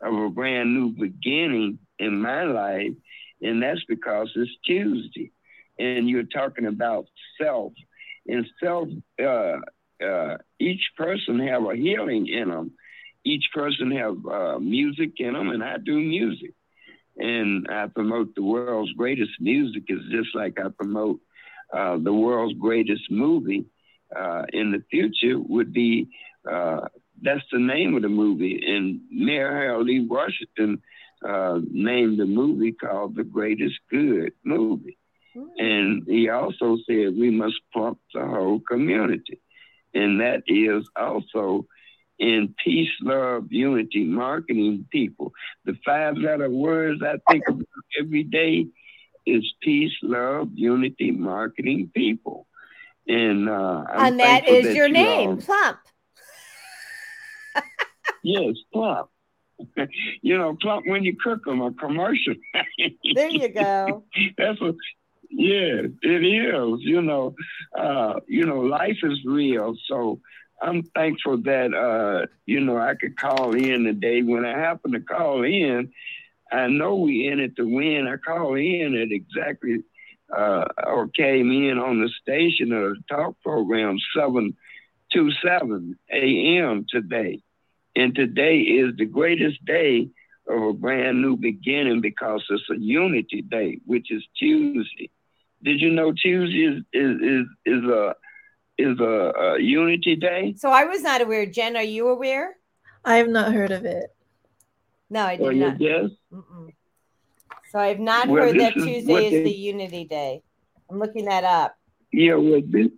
of a brand new beginning in my life, and that's because it's Tuesday, and you're talking about self and self. Uh, uh, each person have a healing in them. Each person have uh, music in them, and I do music. And I promote the world's greatest music is just like I promote uh, the world's greatest movie uh, in the future would be uh, that's the name of the movie. And Mayor Harold Lee Washington uh, named the movie called The Greatest Good Movie. Mm. And he also said we must pump the whole community. And that is also in peace, love, unity, marketing people. The five letter words I think about every day is peace, love, unity, marketing people. And uh, and that is that your you name, all... Plump. [LAUGHS] yes, Plump. [LAUGHS] you know, Plump when you cook them, a commercial. [LAUGHS] there you go. That's what. Yeah, it is. You know, uh, you know, life is real. So I'm thankful that uh, you know I could call in today. When I happen to call in, I know we in it to win. I called in at exactly uh, or came in on the station of the talk program seven to seven a.m. today, and today is the greatest day of a brand new beginning because it's a unity day, which is Tuesday. Did you know Tuesday is is is, is a is a, a unity day? So I was not aware. Jenn, are you aware? I have not heard of it. No, I did not. Yes. So I've not well, heard that Tuesday is, is the Unity Day. I'm looking that up. Yeah, well, this,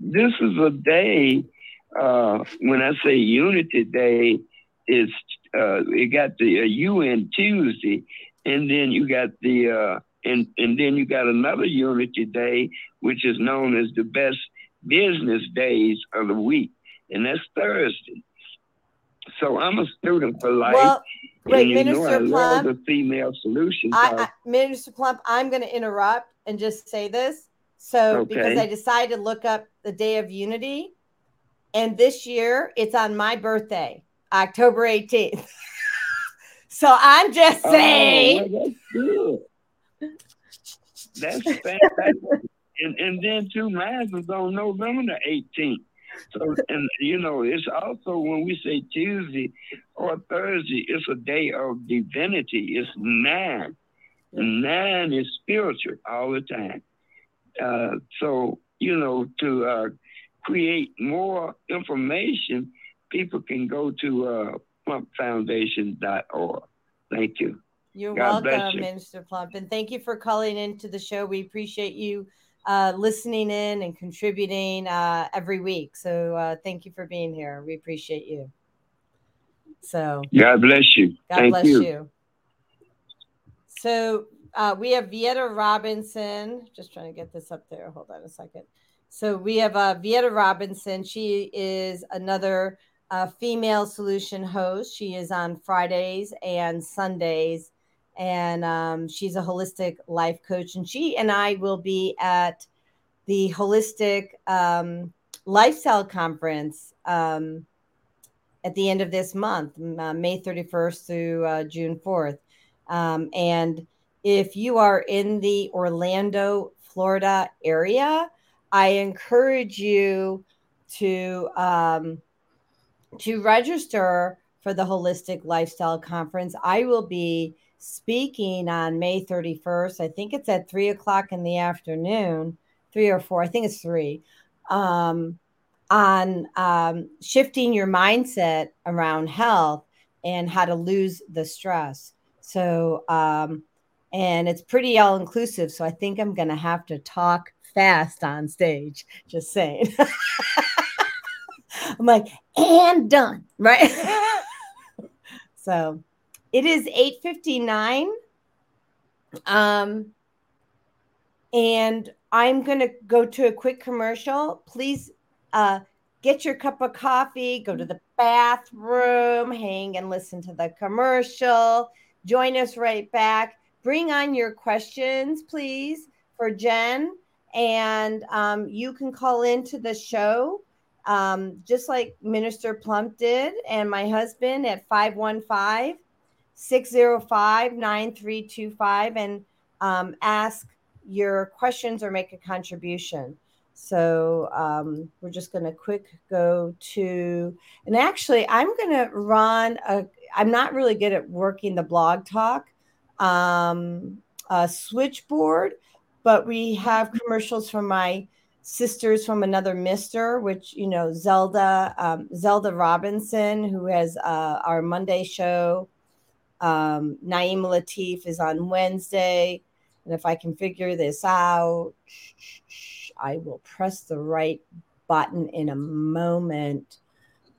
this is a day. Uh, when I say Unity Day, it's uh, you got the uh, UN Tuesday, and then you got the uh, and and then you got another Unity Day, which is known as the best business days of the week, and that's Thursday. So I'm a student for life. Well, wait, Minister know, Plump. the female solution. I, I, Minister Plump, I'm going to interrupt and just say this. So, okay. because I decided to look up the Day of Unity, and this year it's on my birthday, October 18th. [LAUGHS] so I'm just oh, saying. Oh, well, that's good. That's [LAUGHS] fantastic. and, and then two is on November the 18th. So, [LAUGHS] and you know, it's also when we say Tuesday or Thursday, it's a day of divinity. It's nine. Nine is spiritual all the time. Uh, so, you know, to uh, create more information, people can go to uh, plumpfoundation.org. Thank you. You're God welcome, Minister Plump. And thank you for calling into the show. We appreciate you uh, listening in and contributing uh, every week. So uh, thank you for being here. We appreciate you. So God bless you. God thank bless you. you. So uh, we have Vieta Robinson. Just trying to get this up there. Hold on a second. So we have uh, Vieta Robinson. She is another uh, female solution host. She is on Fridays and Sundays and um, she's a holistic life coach. And she and I will be at the holistic um, lifestyle conference um, at the end of this month, uh, May 31st through uh, June 4th. Um, and if you are in the Orlando, Florida area, I encourage you to um, to register for the holistic lifestyle conference. I will be speaking on May 31st. I think it's at three o'clock in the afternoon, three or four. I think it's three. Um, on um, shifting your mindset around health and how to lose the stress. So, um, and it's pretty all inclusive. So I think I'm going to have to talk fast on stage. Just saying. [LAUGHS] I'm like, and done, right? [LAUGHS] so it is 8:59. Um, and I'm gonna go to a quick commercial. Please uh get your cup of coffee, go to the bathroom, hang and listen to the commercial. Join us right back. Bring on your questions, please, for Jenn. And um, you can call into the show um, just like Minister Plump did, and my husband at 515 605 9325 and um, ask your questions or make a contribution. So um, we're just going to quick go to, and actually, I'm going to run a. I'm not really good at working the blog talk um, switchboard, but we have commercials from my sisters from another mister which you know zelda um, zelda robinson who has uh, our monday show um, naima latif is on wednesday and if i can figure this out i will press the right button in a moment.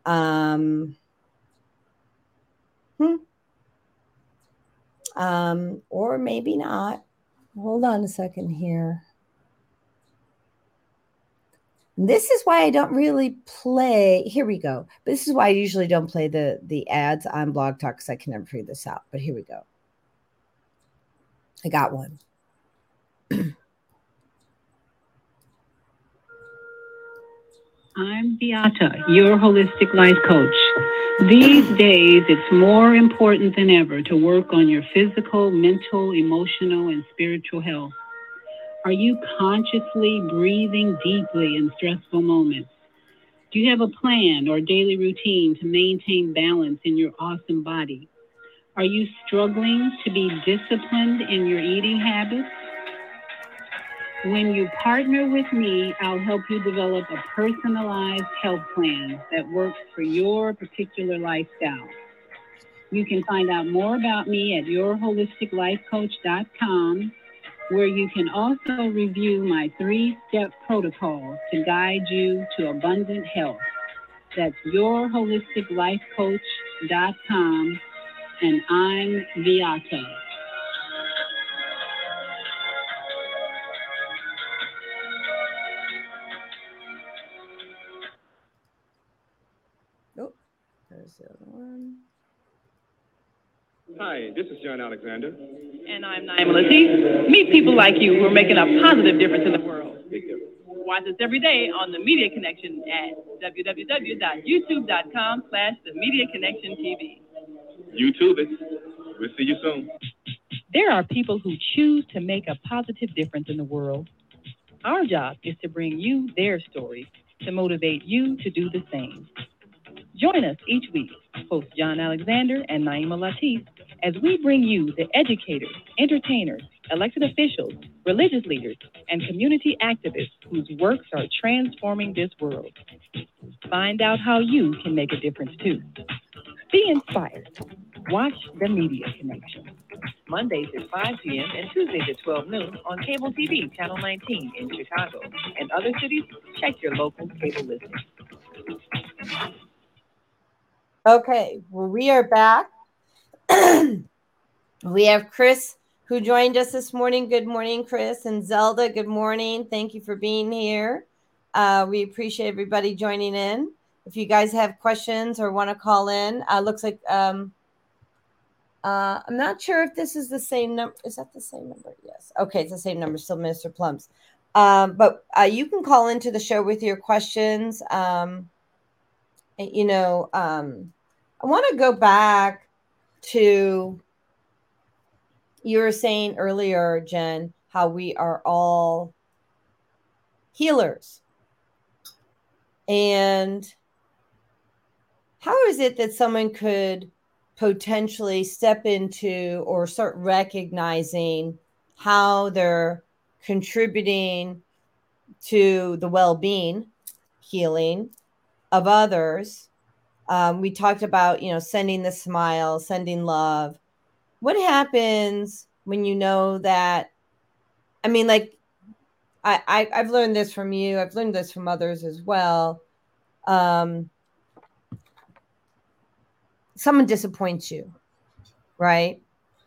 Um, hmm. um, or maybe not. Hold on a second here this is why I don't really play. Here we go. But this is why I usually don't play the the ads on Blog Talk because I can never figure this out. But here we go. I got one. [CLEARS THROAT] I'm Beata, your holistic life coach. These days, it's more important than ever to work on your physical, mental, emotional, and spiritual health. Are you consciously breathing deeply in stressful moments? Do you have a plan or daily routine to maintain balance in your awesome body? Are you struggling to be disciplined in your eating habits? When you partner with me, I'll help you develop a personalized health plan that works for your particular lifestyle. You can find out more about me at yourholisticlifecoach.com where you can also review my three step protocol to guide you to abundant health. That's yourholisticlifecoach.com, and I'm Viata. Hi, this is John Alexander. And I'm Naima Latif. Meet people like you who are making a positive difference in the world. Watch us every day on The Media Connection at www.youtube.com slash The Media Connection TV. YouTube it. We'll see you soon. There are people who choose to make a positive difference in the world. Our job is to bring you their stories to motivate you to do the same. Join us each week, host John Alexander and Naima Latif, as we bring you the educators, entertainers, elected officials, religious leaders, and community activists whose works are transforming this world. Find out how you can make a difference too. Be inspired. Watch the Media Connection. Mondays at 5 p.m. and Tuesdays at 12 noon on cable TV, Channel 19 in Chicago. And other cities, check your local cable listings. Okay, well, we are back. [CLEARS THROAT] we have Chris who joined us this morning. Good morning, Chris. And Zelda, good morning. Thank you for being here. Uh, we appreciate everybody joining in. If you guys have questions or want to call in, uh, looks like um, uh, I'm not sure if this is the same number. Is that the same number? Yes. Okay, it's the same number. Still, Minister Plums. Um, but uh, you can call into the show with your questions. Um, you know, um, I want to go back to you were saying earlier, Jenn, how we are all healers. And how is it that someone could potentially step into or start recognizing how they're contributing to the well being, healing of others um, we talked about you know sending the smile sending love what happens when you know that? I mean, like, I, I I've learned this from you. I've learned this from others as well. Um, someone disappoints you, right?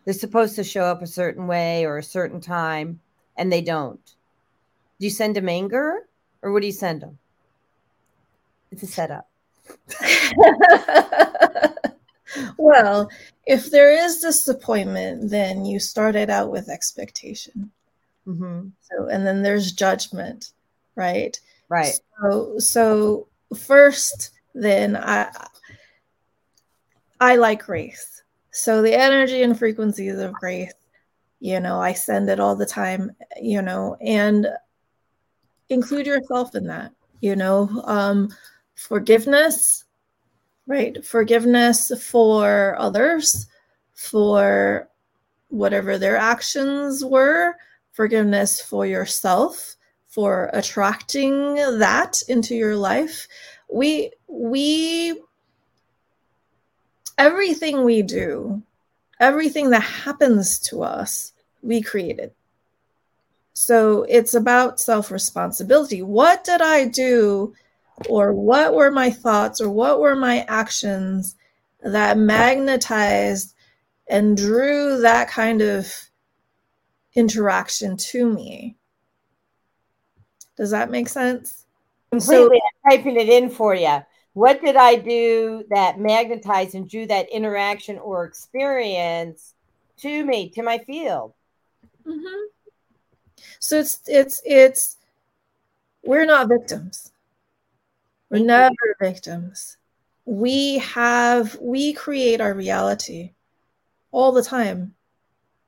They're supposed to show up a certain way or a certain time, and they don't. Do you send them anger, or what do you send them? It's a setup. Well, if there is disappointment, then you started out with expectation. Mm-hmm. So, and then there's judgment, right? Right. So, so first, then I, I like grace. So the energy and frequencies of grace, you know, I send it all the time, you know, and include yourself in that, you know, um, forgiveness, right? Forgiveness for others, for whatever their actions were, forgiveness for yourself for attracting that into your life. We, we, everything we do, everything that happens to us, we created. So it's about self responsibility. What did I do, or what were my thoughts, or what were my actions that magnetized and drew that kind of interaction to me? Does that make sense? Completely. So, I'm typing it in for you. What did I do that magnetized and drew that interaction or experience to me, to my field? Mm-hmm. So it's it's it's we're not victims. We're never victims. We have we create our reality all the time.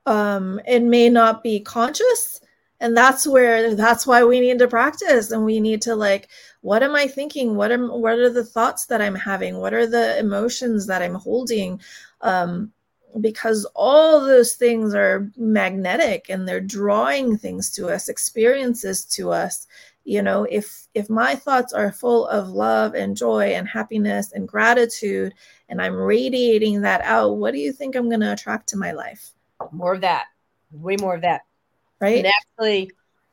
Um, it may not be conscious, and that's where that's why we need to practice and we need to like what am i thinking what am what are the thoughts that i'm having what are the emotions that i'm holding um because all those things are magnetic and they're drawing things to us experiences to us you know if if my thoughts are full of love and joy and happiness and gratitude and i'm radiating that out what do you think i'm going to attract to my life more of that way more of that right and actually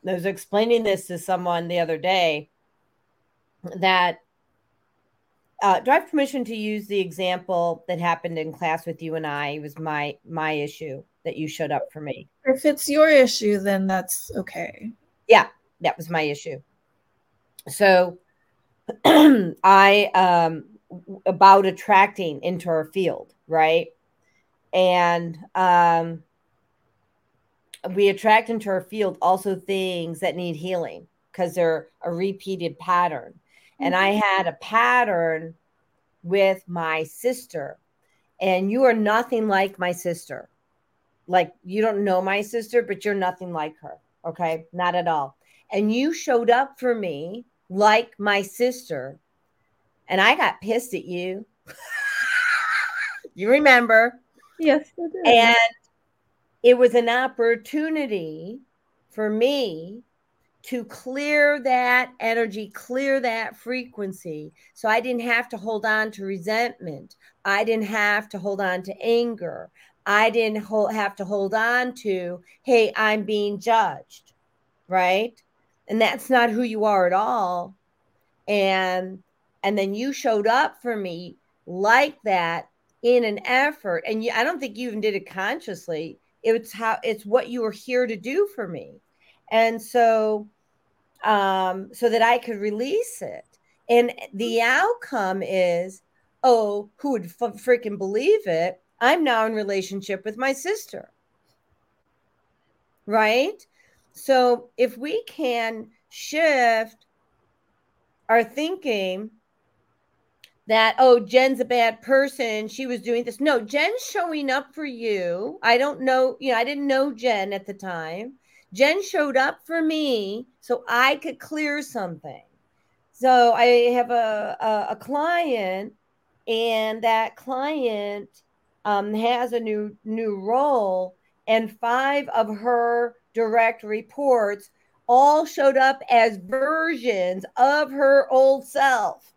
i was explaining this to someone the other day that uh, do I have permission to use the example that happened in class with you and I? It was my my issue that you showed up for me. If it's your issue, then that's okay. Yeah, that was my issue. So [CLEARS THROAT] I um about attracting into our field, right? And um we attract into our field also things that need healing because they're a repeated pattern. And I mm-hmm. had a pattern with my sister, and you are nothing like my sister. Like you don't know my sister, but you're nothing like her. Okay. Not at all. And you showed up for me like my sister, and I got pissed at you. [LAUGHS] you remember? Yes, And it was an opportunity for me to clear that energy, clear that frequency. So I didn't have to hold on to resentment. I didn't have to hold on to anger. I didn't hold, have to hold on to, hey, I'm being judged. Right. And that's not who you are at all. And and then you showed up for me like that in an effort. And you, I don't think you even did it consciously. It's how it's what you were here to do for me. And so um so that i could release it. And the outcome is oh who would f- freaking believe it? I'm now in relationship with my sister. Right so if we can shift our thinking that oh jenn's a bad person she was doing this. No jenn's showing up for you. I don't know you know i didn't know jenn at the time. Jenn showed up for me so i could clear something. So i have a a, a client and that client um, has a new new role and five of her direct reports all showed up as versions of her old self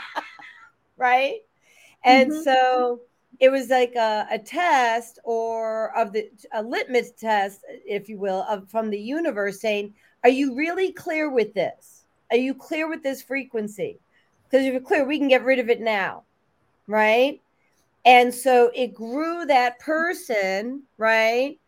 [LAUGHS] right? And mm-hmm. so it was like a, a test or of the a litmus test, if you will, of from the universe saying, "Are you really clear with this? Are you clear with this frequency? Because if you're clear, we can get rid of it now, right?" And so it grew that person, right,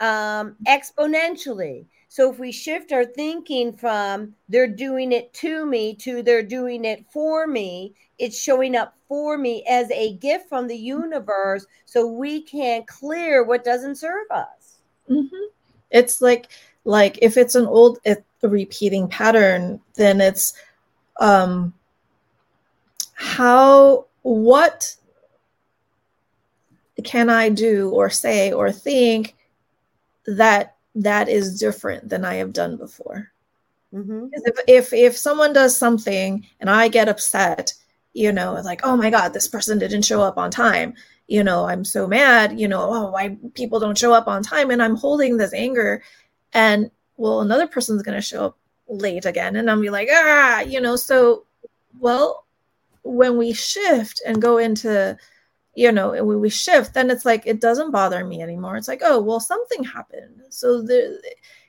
um, exponentially. So if we shift our thinking from they're doing it to me to they're doing it for me, it's showing up for me as a gift from the universe so we can clear what doesn't serve us. Mm-hmm. It's like like if it's an old a repeating pattern, then it's um how what can I do or say or think that that is different than I have done before. Mm-hmm. If, if if someone does something and I get upset, you know, like, oh my God, this person didn't show up on time. You know, I'm so mad, you know, oh, why people don't show up on time. And I'm holding this anger. And well, another person's gonna show up late again. And I'll be like, ah, you know, so well, when we shift and go into you know when we shift then it's like it doesn't bother me anymore. It's like oh well something happened. So the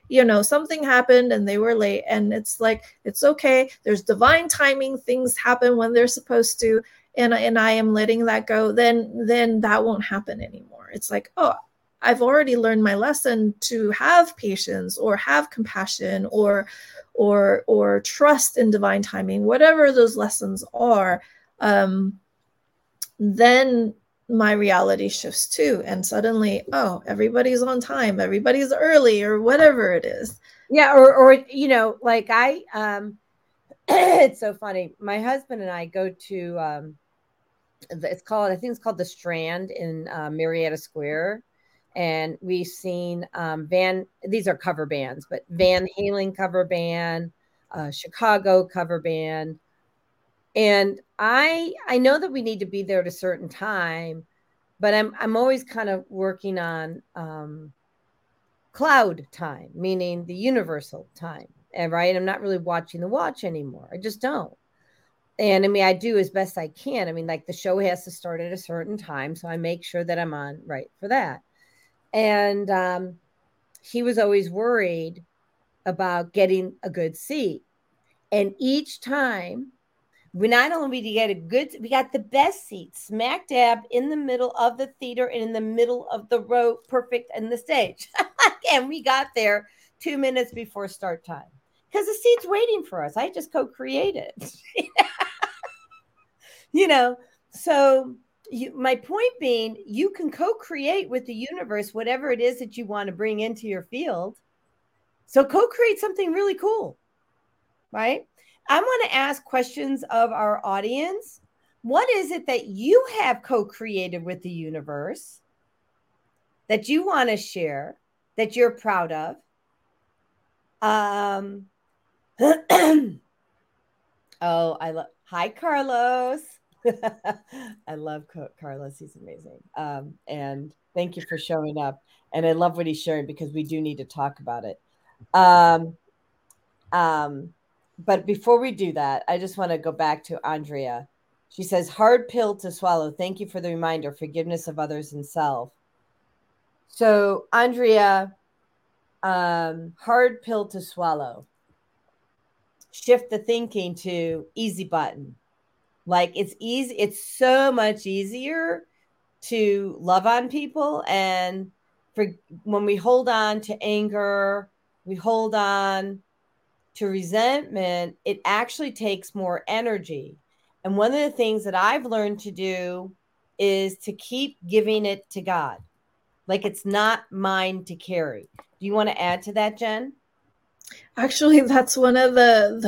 you know something happened and they were late and it's like it's okay. There's divine timing things happen when they're supposed to and and I am letting that go then then that won't happen anymore. It's like oh I've already learned my lesson to have patience or have compassion or or or trust in divine timing whatever those lessons are. Um then my reality shifts too. And suddenly, oh, everybody's on time, everybody's early, or whatever it is. Yeah, or or you know, like I um [CLEARS THROAT] it's so funny. My husband and I go to um it's called I think it's called the Strand in uh, Marietta Square. And we've seen um, Van, these are cover bands, but Van Halen cover band, uh, Chicago cover band, and i i know that we need to be there at a certain time but i'm i'm always kind of working on um cloud time meaning the universal time and right? I'm not really watching the watch anymore. I just don't. And i mean i do as best i can. I mean like the show has to start at a certain time so i make sure that i'm on right for that. And um he was always worried about getting a good seat. And each time we not only we get a good, we got the best seat smack dab in the middle of the theater and in the middle of the row, perfect in the stage. [LAUGHS] and we got there two minutes before start time because the seat's waiting for us. I just co-created, [LAUGHS] you know. So you, my point being, you can co-create with the universe whatever it is that you want to bring into your field. So co-create something really cool, right? I want to ask questions of our audience. What is it that you have co created with the universe that you want to share, that you're proud of? Um, [CLEARS THROAT] oh, I love, hi, Carlos. [LAUGHS] I love Carlos. He's amazing. Um, and thank you for showing up. And I love what he's sharing because we do need to talk about it. Um, um, but before we do that, I just want to go back to Andrea. She says, hard pill to swallow. Thank you for the reminder, forgiveness of others and self. So, Andrea, um, hard pill to swallow. Shift the thinking to easy button. Like it's easy, it's so much easier to love on people. And for when we hold on to anger, we hold on to resentment, it actually takes more energy. And one of the things that I've learned to do is to keep giving it to God. Like it's not mine to carry. Do you want to add to that, Jenn? Actually, that's one of the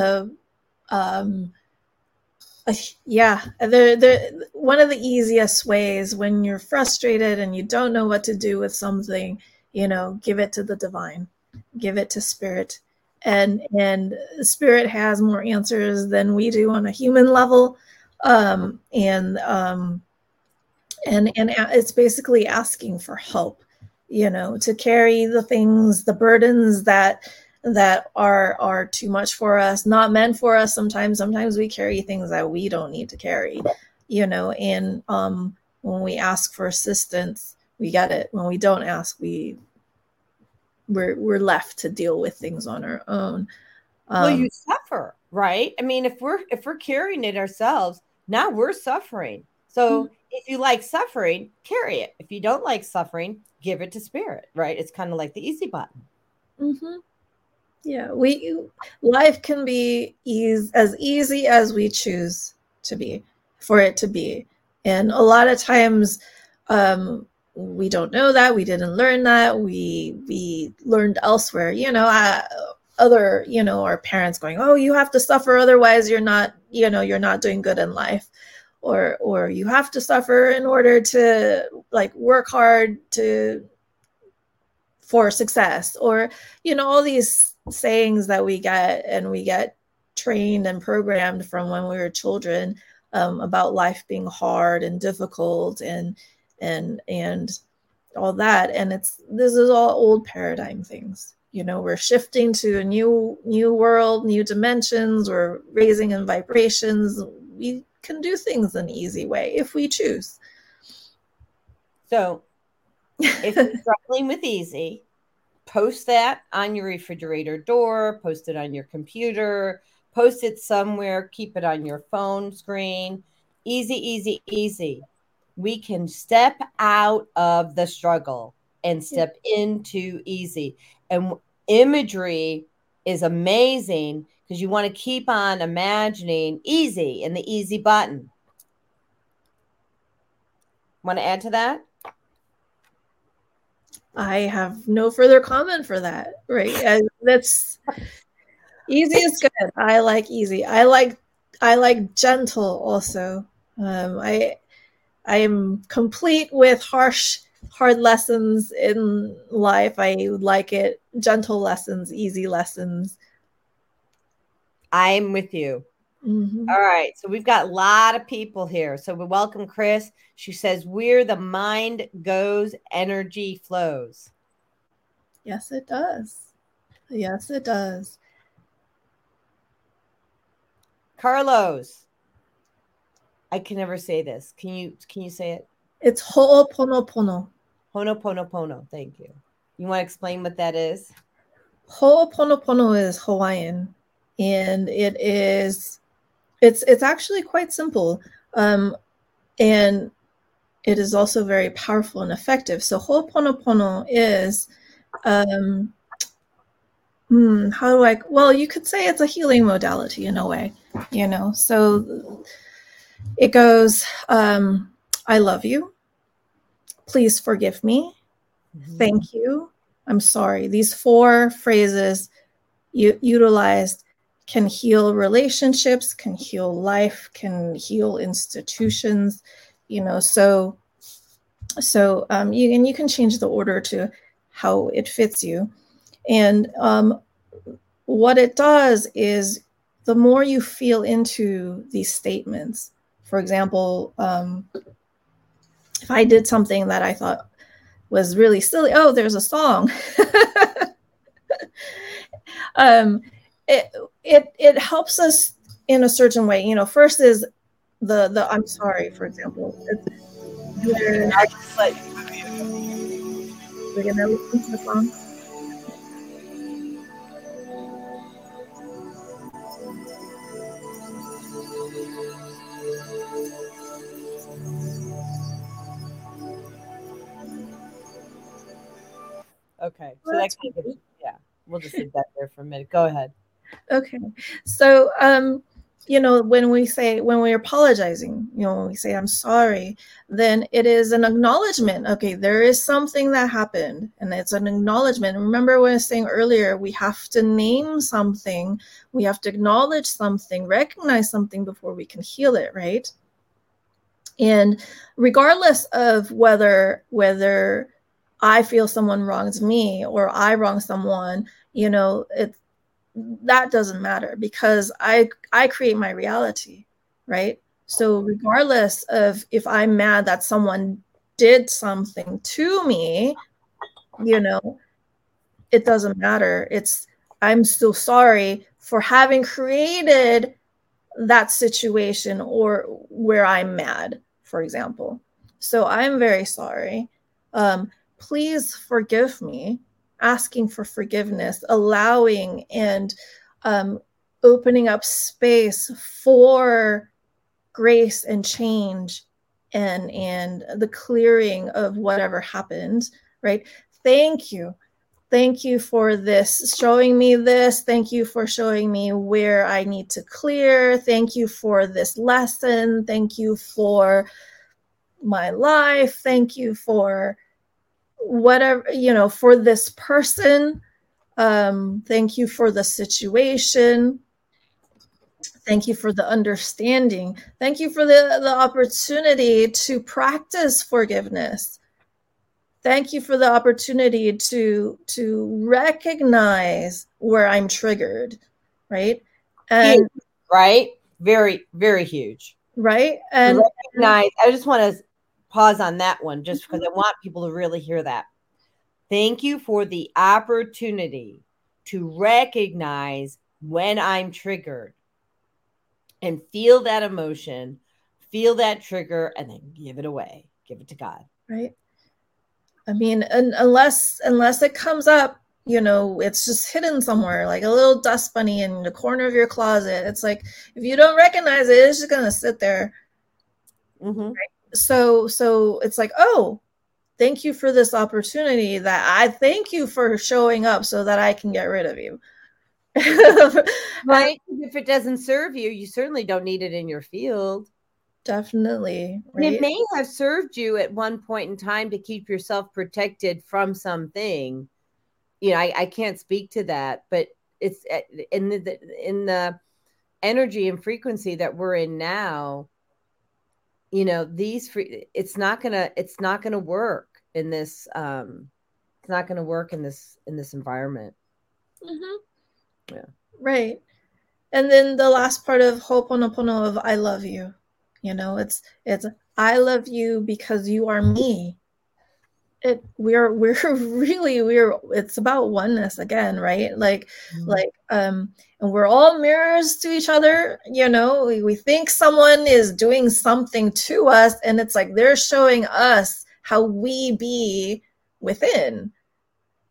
the um uh, yeah, the the one of the easiest ways when you're frustrated and you don't know what to do with something, you know, give it to the divine. Give it to spirit and and spirit has more answers than we do on a human level. Um, and um, and and it's basically asking for help you know to carry the things the burdens that that are are too much for us not meant for us sometimes. Sometimes we carry things that we don't need to carry you know and um when we ask for assistance we get it. When we don't ask we we're we're left to deal with things on our own. Um, well you suffer right? I mean if we're if we're carrying it ourselves now we're suffering. So mm-hmm. if you like suffering carry it. If you don't like suffering give it to spirit right? It's kind of like the easy button. Mm-hmm. yeah we life can be easy, as easy as we choose to be for it to be. And a lot of times um, we don't know that we didn't learn that we we learned elsewhere you know uh, other you know our parents going oh you have to suffer otherwise you're not you know you're not doing good in life. Or or you have to suffer in order to like work hard to for success. Or you know all these sayings that we get and we get trained and programmed from when we were children um, about life being hard and difficult and and and all that. And it's this is all old paradigm things you know we're shifting to a new new world new dimensions we're raising in vibrations. We can do things an easy way if we choose. So if you're [LAUGHS] struggling with easy post that on your refrigerator door post it on your computer post it somewhere keep it on your phone screen. Easy easy easy we can step out of the struggle and step into easy. And imagery is amazing because you want to keep on imagining easy and the easy button. Want to add to that? I have no further comment for that. Right. that's easy is good. I like easy. I like I like gentle also. Um, I I am complete with harsh, hard lessons in life. I like it. Gentle lessons, easy lessons. I'm with you. Mm-hmm. All right. So we've got a lot of people here. So we welcome Chris. She says, Where the mind goes, energy flows. Yes, it does. Yes, it does. Carlos, I can never say this. Can you can you say it? It's Ho'oponopono. Ho'oponopono. Thank you. You want to explain what that is? Ho'oponopono is Hawaiian, and it is it's it's actually quite simple, um, and it is also very powerful and effective. So Ho'oponopono is um, hmm, how do I? Well, you could say it's a healing modality in a way, you know. So it goes, um, I love you. Please forgive me. Mm-hmm. Thank you. I'm sorry. These four phrases u- utilized can heal relationships, can heal life, can heal institutions, you know, so so um, you and you can change the order to how it fits you. And um, what it does is the more you feel into these statements, for example, um, if I did something that I thought was really silly, oh, there's a song. [LAUGHS] um, it it it helps us in a certain way. You know, first is the the I'm sorry, for example. We're, we're gonna listen to the song. Okay. So that's that kind of, yeah, we'll just leave that there for a minute. Go ahead. Okay. So um you know when we say when we're apologizing you know when we say i'm sorry then it is an acknowledgement okay there is something that happened and it's an acknowledgement remember what i was saying earlier we have to name something we have to acknowledge something recognize something before we can heal it right and regardless of whether whether I feel someone wrongs me or I wrong someone, you know, it that doesn't matter because I I create my reality, right? So regardless of if I'm mad that someone did something to me, you know, it doesn't matter. It's I'm still sorry for having created that situation or where I'm mad, for example. So I'm very sorry. Um, please forgive me, asking for forgiveness, allowing and um, opening up space for grace and change and and the clearing of whatever happened right? Thank you. Thank you for this showing me this. Thank you for showing me where i need to clear. Thank you for this lesson. Thank you for my life. Thank you for whatever you know for this person um thank you for the situation. Thank you for the understanding. Thank you for the the opportunity to practice forgiveness. Thank you for the opportunity to to recognize where i'm triggered right? And huge, right? Very very huge. Right? And recognize i just want to pause on that one just because i want people to really hear that thank you for the opportunity to recognize when i'm triggered and feel that emotion feel that trigger and then give it away give it to god right I mean, unless unless it comes up, you know, it's just hidden somewhere, like a little dust bunny in the corner of your closet. It's like if you don't recognize it, it's just gonna sit there. Mm-hmm. Right? So so it's like, oh, thank you for this opportunity. That I thank you for showing up so that I can get rid of you. [LAUGHS] right? If it doesn't serve you, you certainly don't need it in your field. Definitely. Right? It may have served you at one point in time to keep yourself protected from something. You know, I, I can't speak to that, but it's eh, in the in the energy and frequency that we're in now. You know, these free, it's not gonna it's not gonna work in this. um It's not gonna work in this in this environment. Mm-hmm. Yeah. Right. And then the last part of Ho'oponopono of I love you you know it's it's i love you because you are me it we're we're [LAUGHS] really we're it's about oneness again right? Like mm-hmm. like um and we're all mirrors to each other you know? We, we think someone is doing something to us and it's like they're showing us how we be within.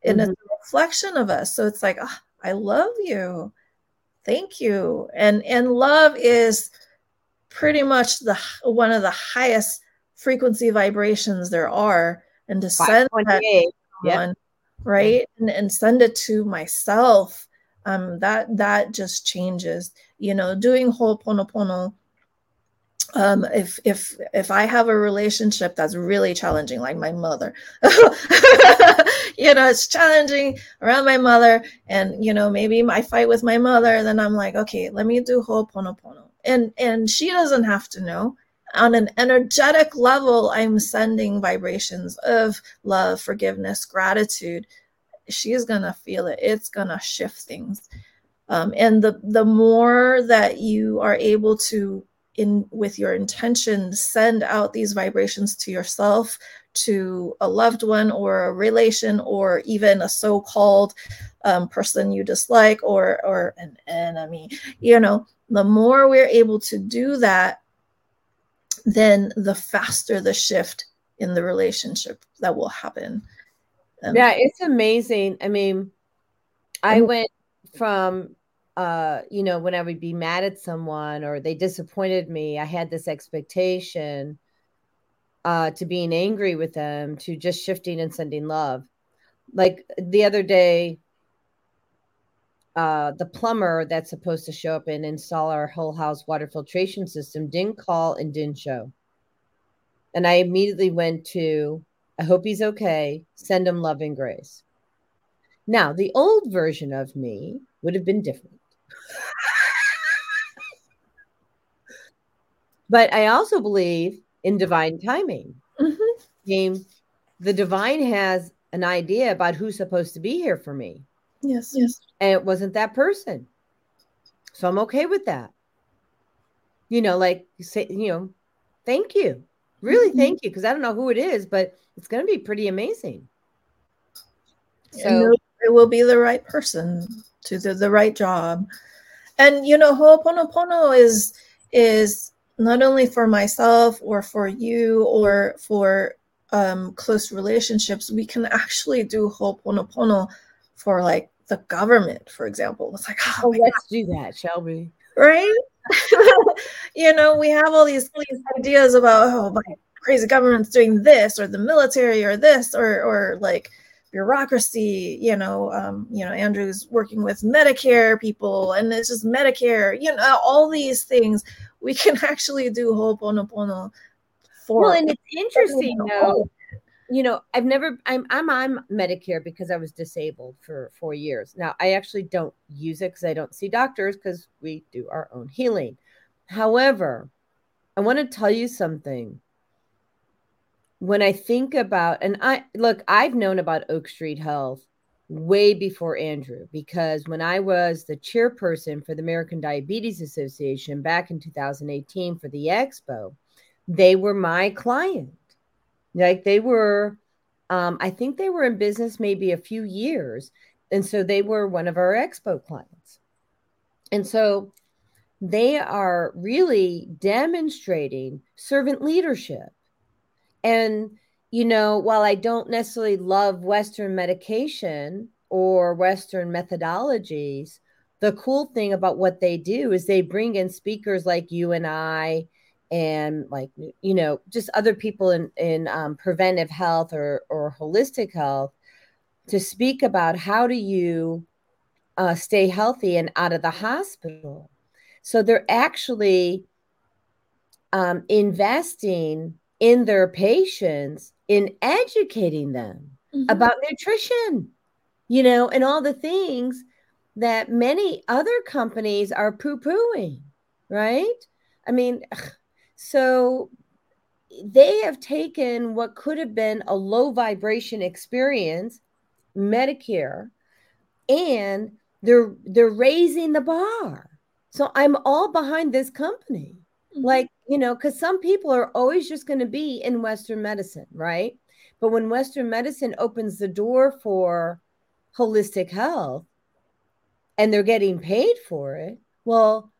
And mm-hmm. it's a reflection of us. So it's like oh, i love you. Thank you. And and love is pretty much the one of the highest frequency vibrations there are and to send that to someone, yep. right? And, and send it to myself. Um that that just changes. You know doing ho'oponopono um if if if i have a relationship that's really challenging like my mother [LAUGHS] you know it's challenging around my mother and you know maybe I fight with my mother then i'm like okay let me do ho'oponopono. And and she doesn't have to know on an energetic level i'm sending vibrations of love forgiveness gratitude. She's gonna feel it. It's gonna shift things. Um, and the the more that you are able to in with your intention send out these vibrations to yourself to a loved one or a relation or even a so-called um, person you dislike or or an enemy you know the more we're able to do that, then the faster the shift in the relationship that will happen. Um, yeah, it's amazing. I mean, I went from uh, you know, when I would be mad at someone or they disappointed me, I had this expectation uh, to being angry with them to just shifting and sending love. Like the other day, uh, the plumber that's supposed to show up and install our whole house water filtration system didn't call and didn't show. And I immediately went to, I hope he's okay, send him love and grace. Now, the old version of me would have been different. but I also believe in divine timing. Mm-hmm. The divine has an idea about who's supposed to be here for me. Yes. Yes. And it wasn't that person. So I'm okay with that. You know, like say, you know, thank you. Really mm-hmm. thank you. Because I don't know who it is, but it's gonna be pretty amazing. So it will be the right person to do the right job. And you know, Ho'oponopono is is not only for myself or for you or for um, close relationships, we can actually do Ho'oponopono for like the government, for example. It's like, oh, oh let's God. do that, Shelby. Right? [LAUGHS] you know, we have all these, these ideas about, oh, my crazy government's doing this, or the military, or this, or or like bureaucracy. You know, um, you know, Andrew's working with Medicare people, and it's just Medicare. You know, all these things we can [LAUGHS] actually do Ho'oponopono for. Well, and it's interesting though you know i've never i'm i'm on medicare because i was disabled for four years. Now i actually don't use it because i don't see doctors because we do our own healing. However i want to tell you something. When i think about and i look i've known about oak street health way before andrew because when i was the chairperson for the american diabetes association back in 2018 for the expo they were my client like they were, um, I think they were in business maybe a few years. And so they were one of our expo clients. And so they are really demonstrating servant leadership. And, you know, while I don't necessarily love Western medication or Western methodologies, the cool thing about what they do is they bring in speakers like you and I and like you know just other people in in um, preventive health or or holistic health to speak about how do you uh, stay healthy and out of the hospital so they're actually um, investing in their patients in educating them mm-hmm. about nutrition you know and all the things that many other companies are poo-pooing right i mean ugh, so they have taken what could have been a low vibration experience, Medicare, and they're they're raising the bar. So I'm all behind this company. Mm-hmm. Like, you know, because some people are always just going to be in Western medicine, right? But when Western medicine opens the door for holistic health and they're getting paid for it, well,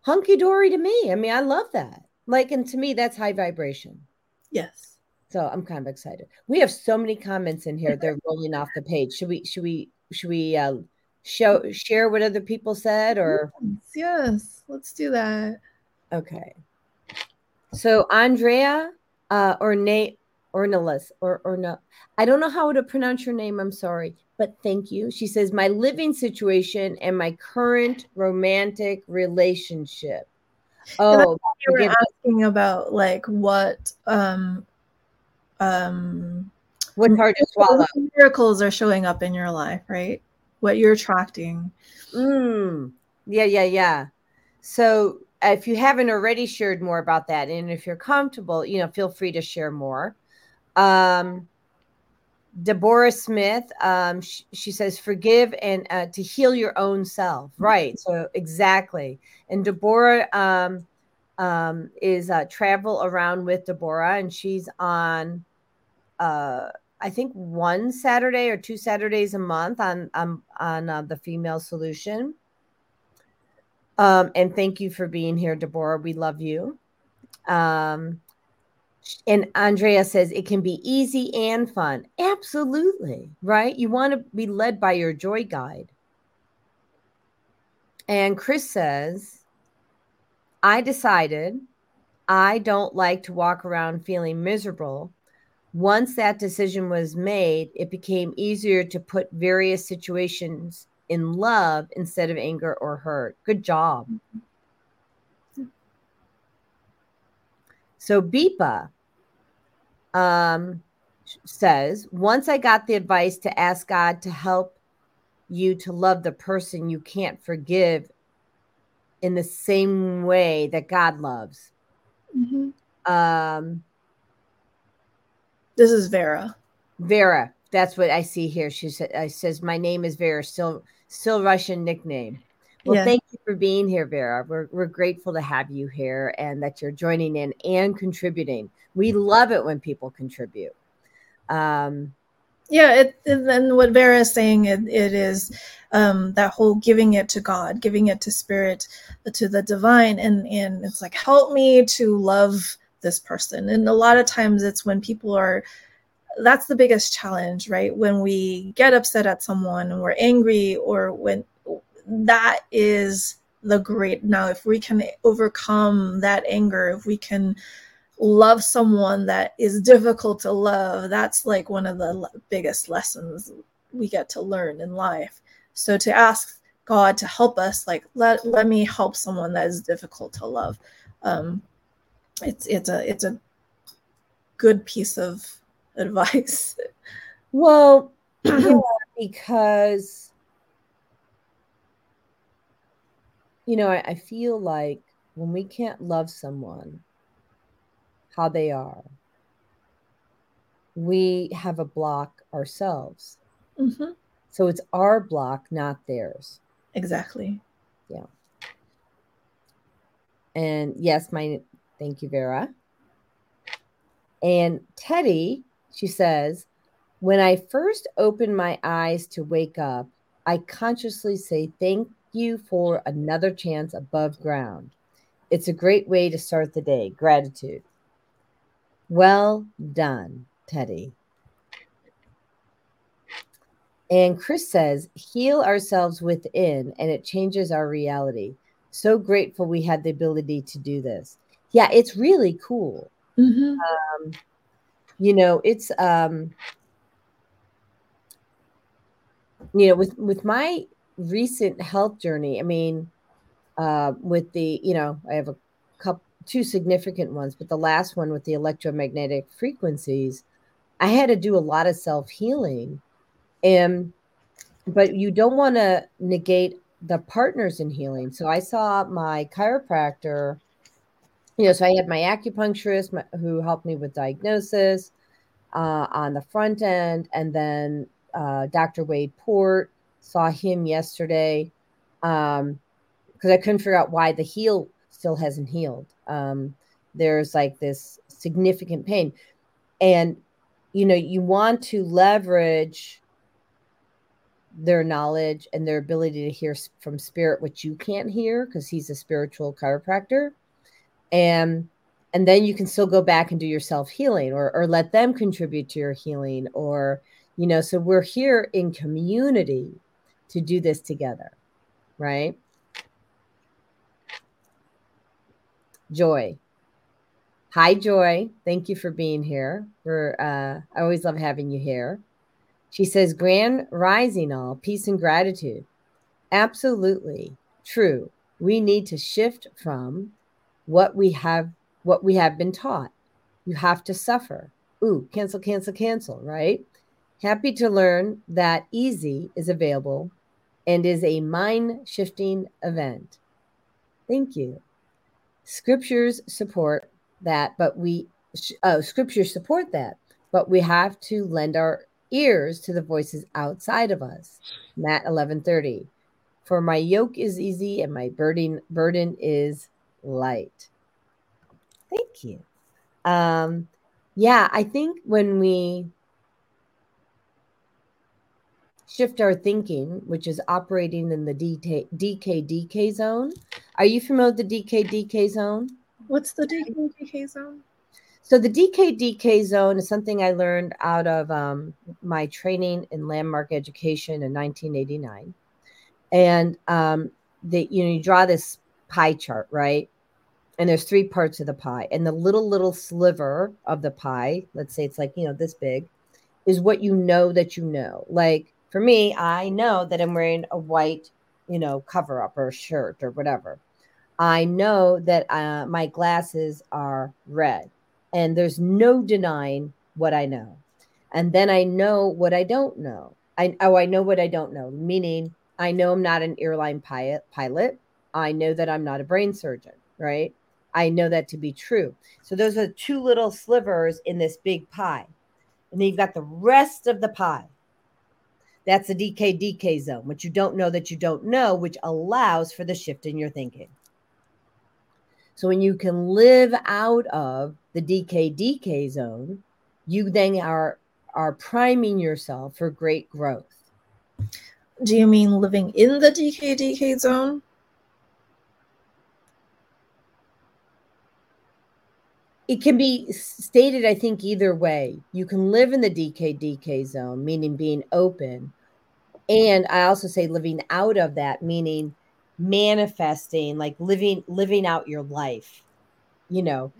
hunky dory to me. I mean, I love that. Like, and to me, that's high vibration. Yes. So I'm kind of excited. We have so many comments in here. They're rolling off the page. Should we, should we, should we uh, show, share what other people said or? Yes, yes. let's do that. Okay. So Andrea uh, or Nate or Nilis or, or no, I don't know how to pronounce your name. I'm sorry, but thank you. She says, my living situation and my current romantic relationship Oh, you were asking about like what um um what hard to swallow miracles are showing up in your life, right? What you're attracting. Mm. Yeah, yeah, yeah. So if you haven't already shared more about that, and if you're comfortable, you know, feel free to share more. Um, Deborah Smith, um, she, she, says, forgive and uh, to heal your own self. Right. So, exactly. And Deborah um, um, is uh, Travel Around with Deborah, and she's on, uh, I think, one Saturday or two Saturdays a month on, on, on uh, the Female Solution. Um, and thank you for being here, Deborah. We love you. Um, and Andrea says it can be easy and fun. Absolutely. Right. You want to be led by your joy guide. And Chris says, I decided I don't like to walk around feeling miserable. Once that decision was made, it became easier to put various situations in love instead of anger or hurt. Good job. Mm-hmm. So Bipa um, says, once I got the advice to ask God to help you to love the person you can't forgive in the same way that God loves. Mm-hmm. Um, this is Vera. Vera, that's what I see here. She said, "I says my name is Vera, still still Russian nickname." Well, yeah. thank you for being here, Vera. We're we're grateful to have you here and that you're joining in and contributing. We love it when people contribute. Um, Yeah, it, and what Vera is saying, it, it is um, that whole giving it to God, giving it to Spirit, to the divine, and and it's like help me to love this person. And a lot of times, it's when people are. That's the biggest challenge, right? When we get upset at someone and we're angry, or when that is the great. Now, if we can overcome that anger, if we can love someone that is difficult to love that's like one of the biggest lessons we get to learn in life so to ask god to help us like let let me help someone that is difficult to love um it's it's a it's a good piece of [LAUGHS] advice well [CLEARS THROAT] because you know I, I feel like when we can't love someone how they are. We have a block ourselves. Mm-hmm. So it's our block, not theirs. Exactly. Yeah. And yes, my thank you, Vera. And Teddy, she says, when I first open my eyes to wake up, I consciously say thank you for another chance above ground. It's a great way to start the day. Gratitude. Well done, Teddy. And Chris says, heal ourselves within and it changes our reality. So grateful we had the ability to do this. Yeah, it's really cool. Mm-hmm. Um, you know, it's um, you know, with with my recent health journey, I mean, uh, with the, you know, I have a couple two significant ones, but the last one with the electromagnetic frequencies, I had to do a lot of self healing. And, but you don't want to negate the partners in healing. So I saw my chiropractor, you know, so I had my acupuncturist my, who helped me with diagnosis uh, on the front end. And then uh, Dr. Wade Port saw him yesterday because um, I couldn't figure out why the heel still hasn't healed. Um, there's like this significant pain. And you know you want to leverage their knowledge and their ability to hear from spirit what you can't hear because he's a spiritual chiropractor. And and then you can still go back and do your self healing or or let them contribute to your healing or you know so we're here in community to do this together right Joy. Hi, Joy. Thank you for being here. We're, uh, I always love having you here. She says, Grand rising all, peace and gratitude. Absolutely true. We need to shift from what we have what we have been taught. You have to suffer. Ooh, cancel, cancel, cancel, right? Happy to learn that easy is available and is a mind shifting event. Thank you scriptures support that, but we oh, scriptures support that, but we have to lend our ears to the voices outside of us. Matt 11:30. For my yoke is easy and my burden burden is light. Thank you. Um, yeah, I think when we shift our thinking, which is operating in the DK, DK zone. Are you familiar with the DK DK zone? What's the DK DK zone? So the DK DK zone is something I learned out of um, my training in landmark education in 1989, and um, the you know you draw this pie chart, right? And there's three parts of the pie, and the little little sliver of the pie, let's say it's like you know this big, is what you know that you know, like for me, I know that I'm wearing a white, you know, cover up or shirt or whatever. I know that uh, my glasses are red, and there's no denying what I know. And then I know what I don't know. I oh, I know what I don't know. Meaning, I know I'm not an airline pilot. Pilot. I know that I'm not a brain surgeon. Right. I know that to be true. So those are two little slivers in this big pie, and then you've got the rest of the pie that's the DK DK zone, which you don't know that you don't know, which allows for the shift in your thinking. So when you can live out of the DK DK zone, you then are are priming yourself for great growth. Do you mean living in the DKDK zone? It can be stated, I think, either way. You can live in the DKDK zone, meaning being open. And I also say living out of that, meaning manifesting, like living living out your life. You know,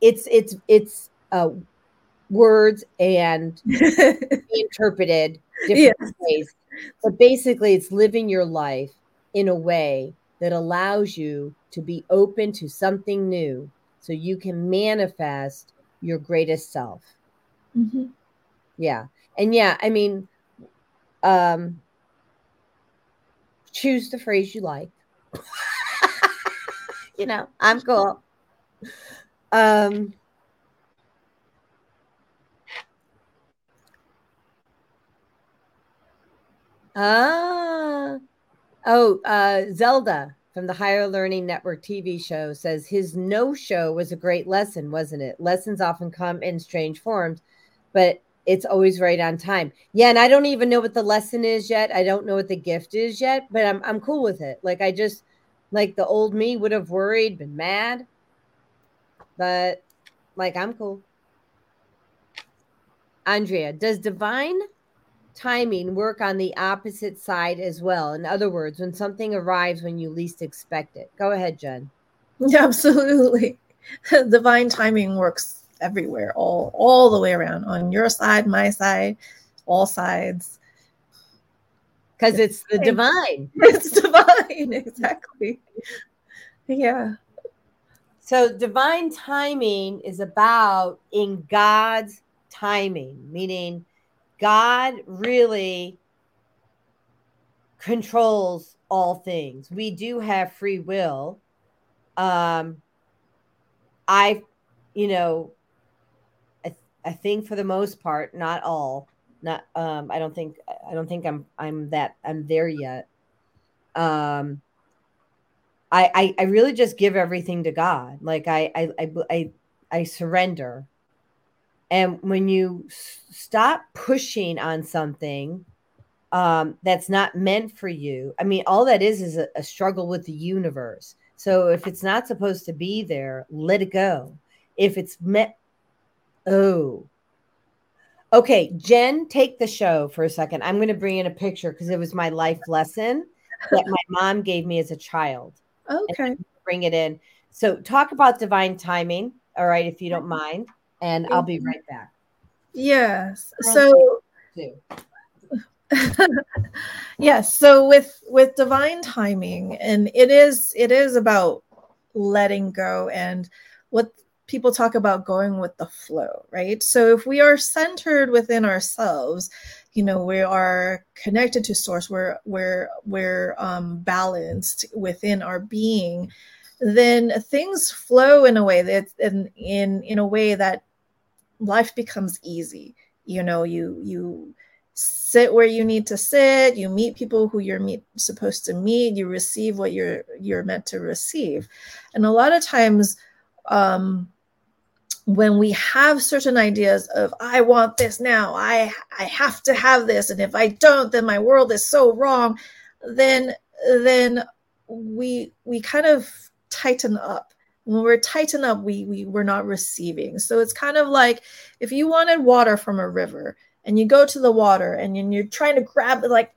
it's it's it's uh, words and [LAUGHS] interpreted different yes. ways. But basically, it's living your life in a way that allows you to be open to something new so you can manifest your greatest self. Mm-hmm. Yeah. And yeah, I mean, um, choose the phrase you like. [LAUGHS] you know, I'm cool. Um, ah, oh, uh, Zelda from the Higher Learning Network TV show says his no show was a great lesson, wasn't it? Lessons often come in strange forms, but it's always right on time. Yeah, and I don't even know what the lesson is yet. I don't know what the gift is yet, but I'm I'm cool with it. Like I just like the old me would have worried, been mad, but like I'm cool. Andrea, does divine timing work on the opposite side as well? In other words, when something arrives when you least expect it. Go ahead, Jenn. Yeah, [LAUGHS] absolutely. [LAUGHS] divine timing works everywhere, all all the way around on your side, my side, all sides. Because it's the divine. [LAUGHS] It's divine, exactly. Yeah. So divine timing is about in God's timing, meaning God really controls all things. We do have free will. Um I you know I think for the most part, not all. Not um, I don't think I don't think I'm I'm that I'm there yet. Um I I, I really just give everything to God. Like I I I I, I surrender. And when you stop pushing on something um, that's not meant for you, I mean, all that is is a, a struggle with the universe. So if it's not supposed to be there, let it go. If it's meant Oh. Okay, Jenn, take the show for a second. I'm going to bring in a picture because it was my life lesson that my [LAUGHS] mom gave me as a child. Okay. Bring it in. So, talk about divine timing, all right, if you don't mind, and I'll be right back. Yes. So, [LAUGHS] yes. So with with divine timing, and it is it is about letting go and what people talk about going with the flow, right? So if we are centered within ourselves, you know, we are connected to source, we're we're we're um, balanced within our being, then things flow in a way that in in in a way that life becomes easy. You know, you you sit where you need to sit you meet people who you're meet, supposed to meet you receive what you're you're meant to receive and a lot of times um when we have certain ideas of i want this now. I i have to have this. And if i don't then my world is so wrong. Then then we we kind of tighten up. When we're tighten up we, we we're not receiving. So it's kind of like if you wanted water from a river and you go to the water and you're trying to grab like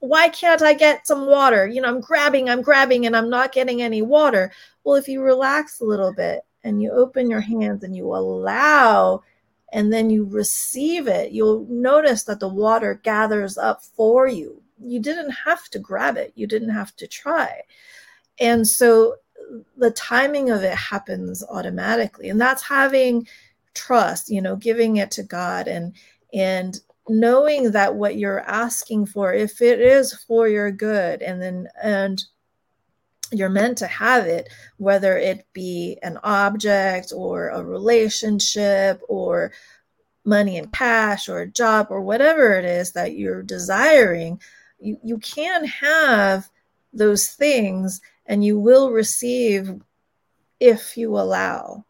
why can't i get some water? You know i'm grabbing i'm grabbing and i'm not getting any water. Well if you relax a little bit and you open your hands and you allow and then you receive it, you'll notice that the water gathers up for you. You didn't have to grab it, you didn't have to try. And so the timing of it happens automatically. And that's having trust, you know, giving it to God and and knowing that what you're asking for if it is for your good and then and you're meant to have it, whether it be an object or a relationship or money and cash or a job or whatever it is that you're desiring. You, you can have those things and you will receive if you allow.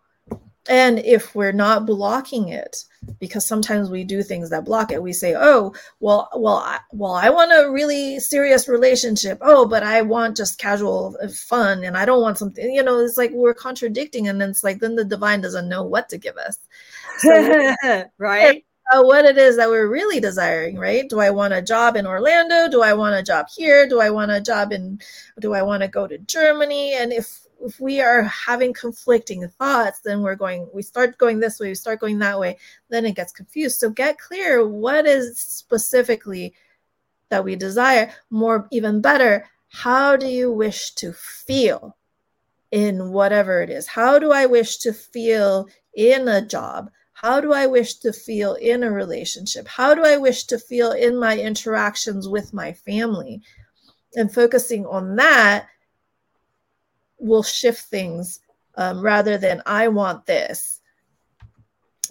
And if we're not blocking it because sometimes we do things that block it we say oh well well I, well i want a really serious relationship. Oh but i want just casual uh, fun and i don't want something you know it's like we're contradicting and then it's like then the divine doesn't know what to give us. So, [LAUGHS] right? [LAUGHS] Uh, what it is that we're really desiring right? Do i want a job in orlando? Do i want a job here? Do i want a job in do i want to go to germany? And if if we are having conflicting thoughts, then we're going, we start going this way, we start going that way, then it gets confused. So get clear what is specifically that we desire. More, even better, how do you wish to feel in whatever it is? How do I wish to feel in a job? How do I wish to feel in a relationship? How do I wish to feel in my interactions with my family? And focusing on that will shift things um, rather than I want this,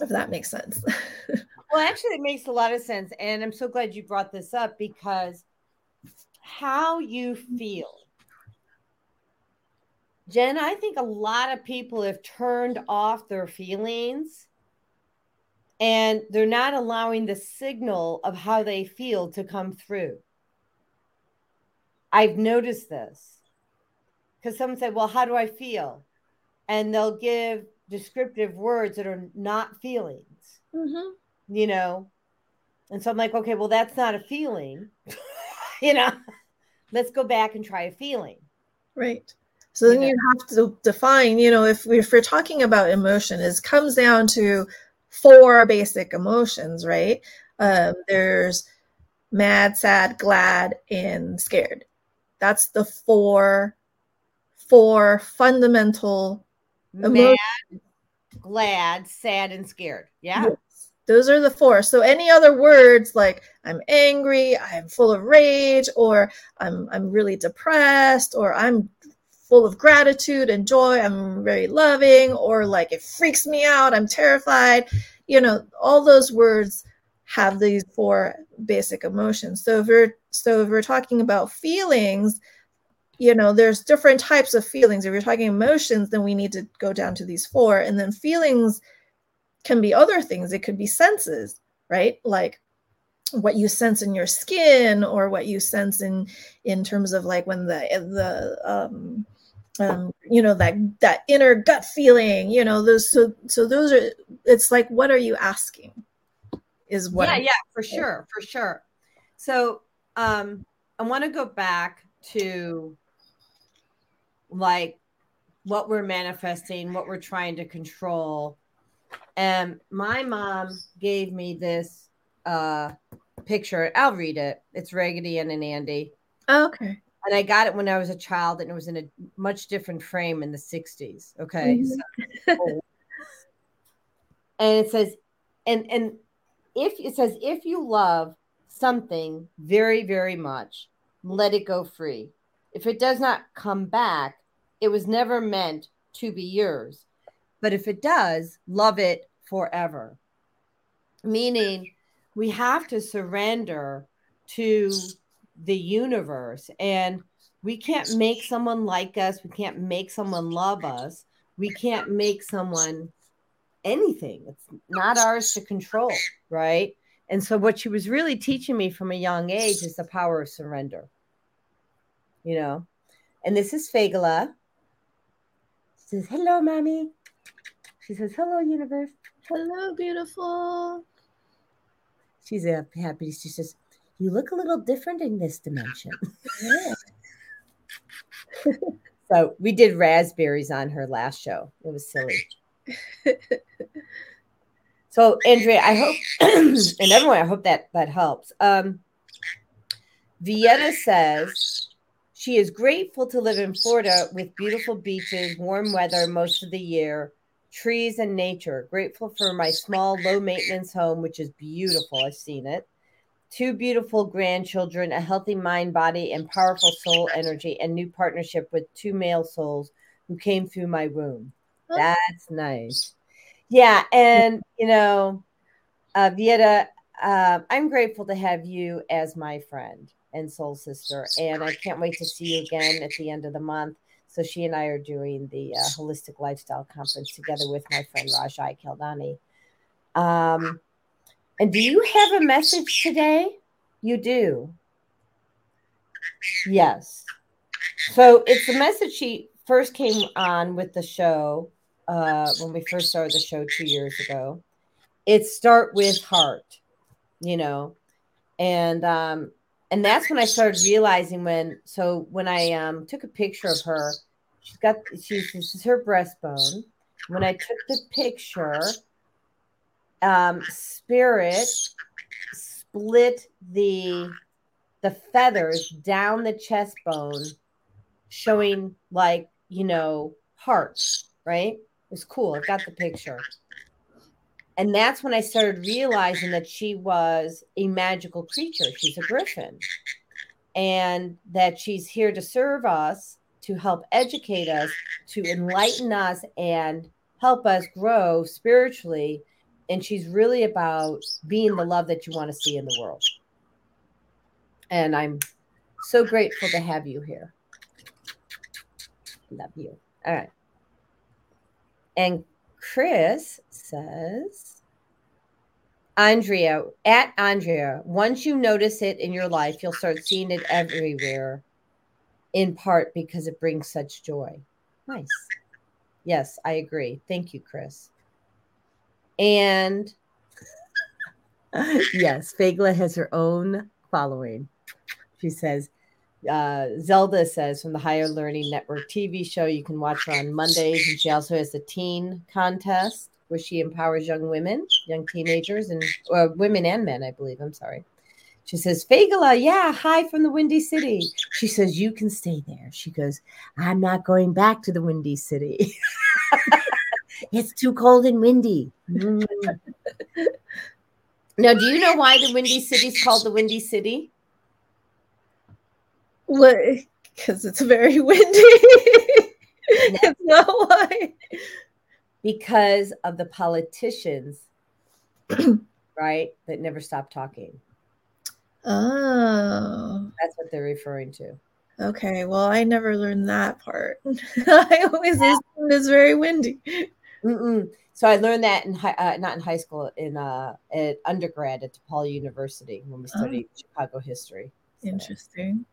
if that makes sense. [LAUGHS] well, actually, it makes a lot of sense. And I'm so glad you brought this up because how you feel. Jenn, I think a lot of people have turned off their feelings and they're not allowing the signal of how they feel to come through. I've noticed this because someone said, Well, how do I feel? And they'll give descriptive words that are not feelings, mm-hmm. you know? And so I'm like, Okay, well, that's not a feeling, [LAUGHS] you know? Let's go back and try a feeling. Right. So then you, know? you have to define, you know, if, we, if we're talking about emotion, it comes down to four basic emotions, right? Um, there's mad, sad, glad, and scared. That's the four four fundamental Mad, glad, sad, and scared. Yeah. Yes. Those are the four. So any other words like I'm angry, I'm full of rage, or I'm I'm really depressed, or I'm full of gratitude and joy, I'm very loving, or like it freaks me out, I'm terrified. You know, all those words have these four basic emotions. So if we're so if we're talking about feelings, you know there's different types of feelings. If you're talking emotions then we need to go down to these four. And then feelings can be other things. It could be senses right? Like what you sense in your skin or what you sense in in terms of like when the the um um you know that that inner gut feeling you know those so so those are it's like what are you asking is what yeah I'm yeah for sure for sure. So um i want to go back to like what we're manifesting, what we're trying to control. And my mom gave me this uh picture. I'll read it. It's Raggedy Ann and Andy. Oh, okay. And I got it when I was a child, and it was in a much different frame in the 60s. Okay. Mm-hmm. So, [LAUGHS] and it says, and and if it says if you love something very, very much, let it go free. If it does not come back, it was never meant to be yours. But if it does, love it forever. Meaning, we have to surrender to the universe and we can't make someone like us. We can't make someone love us. We can't make someone anything. It's not ours to control, right? And so, what she was really teaching me from a young age is the power of surrender. You know, and this is Fagala says, Hello, mommy. She says, Hello, universe. Hello, beautiful. She's happy. She says, You look a little different in this dimension. [LAUGHS] so we did raspberries on her last show. It was silly. [LAUGHS] so Andrea, I hope [CLEARS THROAT] and everyone, I hope that that helps. Um Vienna says she is grateful to live in Florida with beautiful beaches, warm weather most of the year, trees, and nature. Grateful for my small, low maintenance home, which is beautiful. I've seen it. Two beautiful grandchildren, a healthy mind, body, and powerful soul energy, and new partnership with two male souls who came through my womb. That's nice. Yeah. And, you know, uh, Vieta, uh, I'm grateful to have you as my friend and Soul Sister. And I can't wait to see you again at the end of the month. So she and I are doing the uh, holistic lifestyle conference together with my friend Rajai Keldani. Um, and do you have a message today? You do. Yes. So it's the message she first came on with the show uh, when we first started the show two years ago. It start with heart, you know, and um, and that's when I started realizing when so when I um took a picture of her, she's got she's this is her breastbone. When I took the picture, um, spirit split the the feathers down the chest bone, showing like you know hearts, right? It's cool. I've got the picture. And that's when I started realizing that she was a magical creature. She's a griffin. And that she's here to serve us, to help educate us, to enlighten us, and help us grow spiritually. And she's really about being the love that you want to see in the world. And I'm so grateful to have you here. Love you. All right. And Chris says, Andrea, at Andrea, once you notice it in your life, you'll start seeing it everywhere, in part because it brings such joy. Nice. Yes, I agree. Thank you, Chris. And [LAUGHS] yes, Fagla has her own following. She says, uh, Zelda says from the Higher Learning Network TV show, you can watch her on Mondays. And she also has the teen contest where she empowers young women, young teenagers, and uh, women and men, I believe. I'm sorry. She says, Fagala, yeah, hi from the Windy City. She says, You can stay there. She goes, I'm not going back to the Windy City. [LAUGHS] it's too cold and windy. Mm. [LAUGHS] now, do you know why the Windy City is called the Windy City? What? Because it's very [LAUGHS] windy. it's not why. Because of the politicians, [CLEARS THROAT] right? That never stop talking. Oh. That's what they're referring to. Okay. Well, I never learned that part. [LAUGHS] I always yeah. assumed it's very windy. Mm-mm. So I learned that in high, uh, not in high school, in uh, at undergrad at DePaul University when we studied oh. Chicago history. So. Interesting.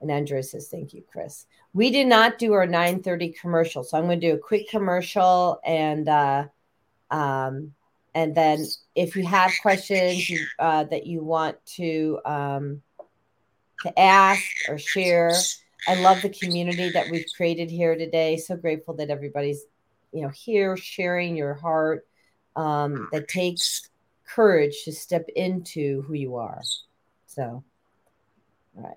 And Andrea says, "Thank you, Chris." We did not do our 9:30 commercial, so I'm going to do a quick commercial and uh, um, and then if you have questions you, uh, that you want to um, to ask or share, I love the community that we've created here today. So grateful that everybody's you know here sharing your heart. Um, that takes courage to step into who you are. So, all right.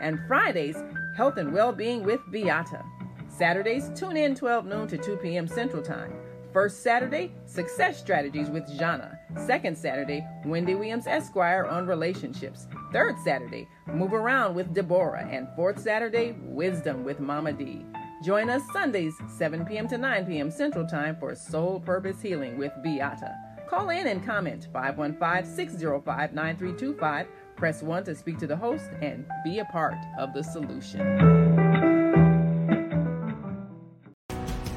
and Fridays, Health and Well-Being with Beata. Saturdays, tune in 12 noon to 2 p.m. Central Time. First Saturday, Success Strategies with Jana. Second Saturday, Wendy Williams Esquire on relationships. Third Saturday, Move Around with Deborah. And fourth Saturday, Wisdom with Mama D. Join us Sundays, 7 p.m. to 9 p.m. Central Time for Soul Purpose Healing with Beata. Call in and comment 515 605 9325 Press 1 to speak to the host and be a part of the solution.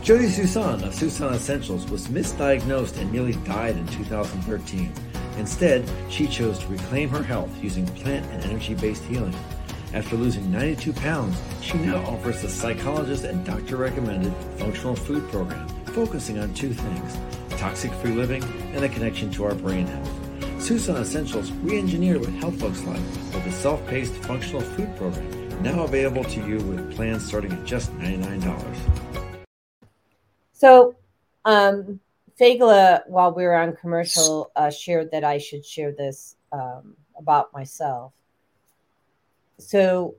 Jodi Suson of Suson Essentials was misdiagnosed and nearly died in 2013. Instead, she chose to reclaim her health using plant and energy based healing. After losing 92 pounds, she now offers a psychologist and doctor recommended functional food program focusing on two things toxic free living and a connection to our brain health. Suson Essentials re-engineered what health looks like with a self-paced functional food program now available to you with plans starting at just $99. So, um, Fagla, while we were on commercial, uh, shared that I should share this um, about myself. So,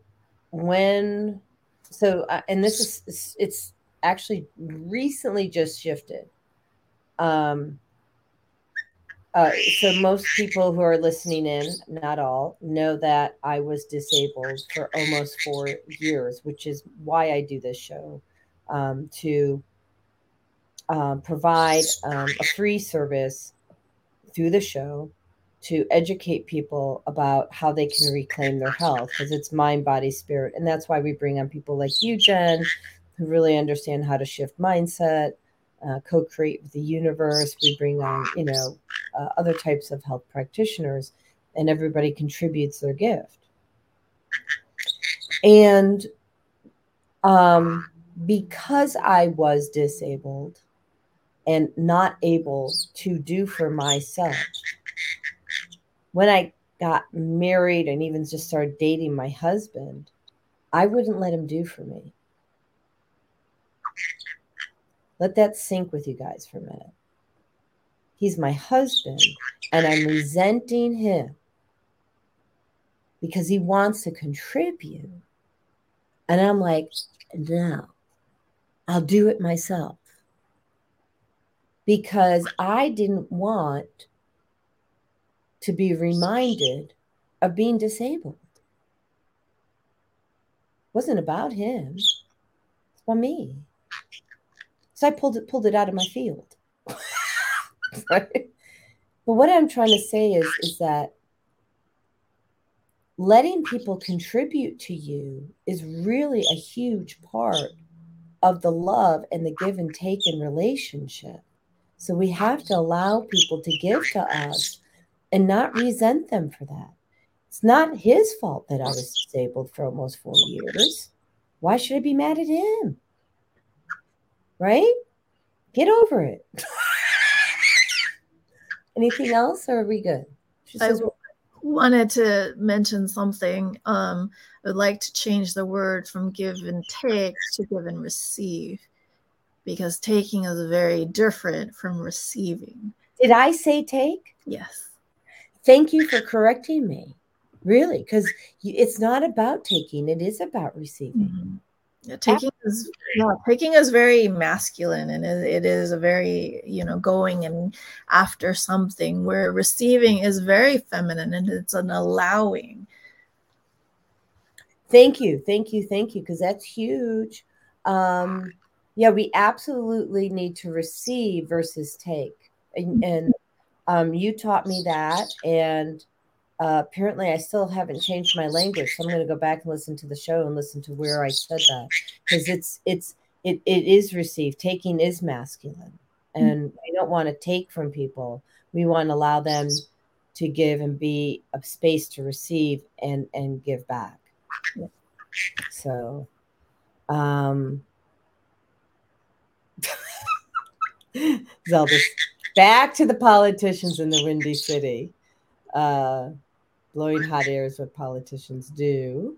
when so uh, and this is it's actually recently just shifted. Um, uh, so most people who are listening in, not all, know that I was disabled for almost four years, which is why I do this show um, to um, provide um, a free service through the show to educate people about how they can reclaim their health because it's mind, body, spirit, and that's why we bring on people like you, Jenn, who really understand how to shift mindset uh, co-create with the universe. We bring on, you know, uh, other types of health practitioners, and everybody contributes their gift. And um, because I was disabled and not able to do for myself, when I got married and even just started dating my husband, I wouldn't let him do for me. Let that sink with you guys for a minute. He's my husband, and I'm resenting him because he wants to contribute. And I'm like, no, I'll do it myself. Because I didn't want to be reminded of being disabled. Wasn't about him, it's about me. I pulled it pulled it out of my field. [LAUGHS] but what I'm trying to say is is that letting people contribute to you is really a huge part of the love and the give and take in relationship. So we have to allow people to give to us and not resent them for that. It's not his fault that I was disabled for almost four years. Why should I be mad at him? Right? Get over it. [LAUGHS] Anything else, or are we good? She says, I wanted to mention something. Um, I would like to change the word from give and take to give and receive because taking is very different from receiving. Did I say take? Yes. Thank you for correcting me. Really, because it's not about taking, it is about receiving. Mm-hmm. Yeah, taking is yeah, taking is very masculine and it, it is a very you know going and after something where receiving is very feminine and it's an allowing. Thank you thank you thank you because that's huge. Um yeah we absolutely need to receive versus take. And, and um you taught me that and uh, apparently I still haven't changed my language. So I'm going to go back and listen to the show and listen to where I said that because it's it's it, it is received. Taking is masculine, hmm. and mm-hmm. we don't want to take from people. We want to allow them to give and be a space to receive and and give back. So, um, [LAUGHS] Zelda, back to the politicians in the Windy City. Uh, blowing hot air is what politicians do.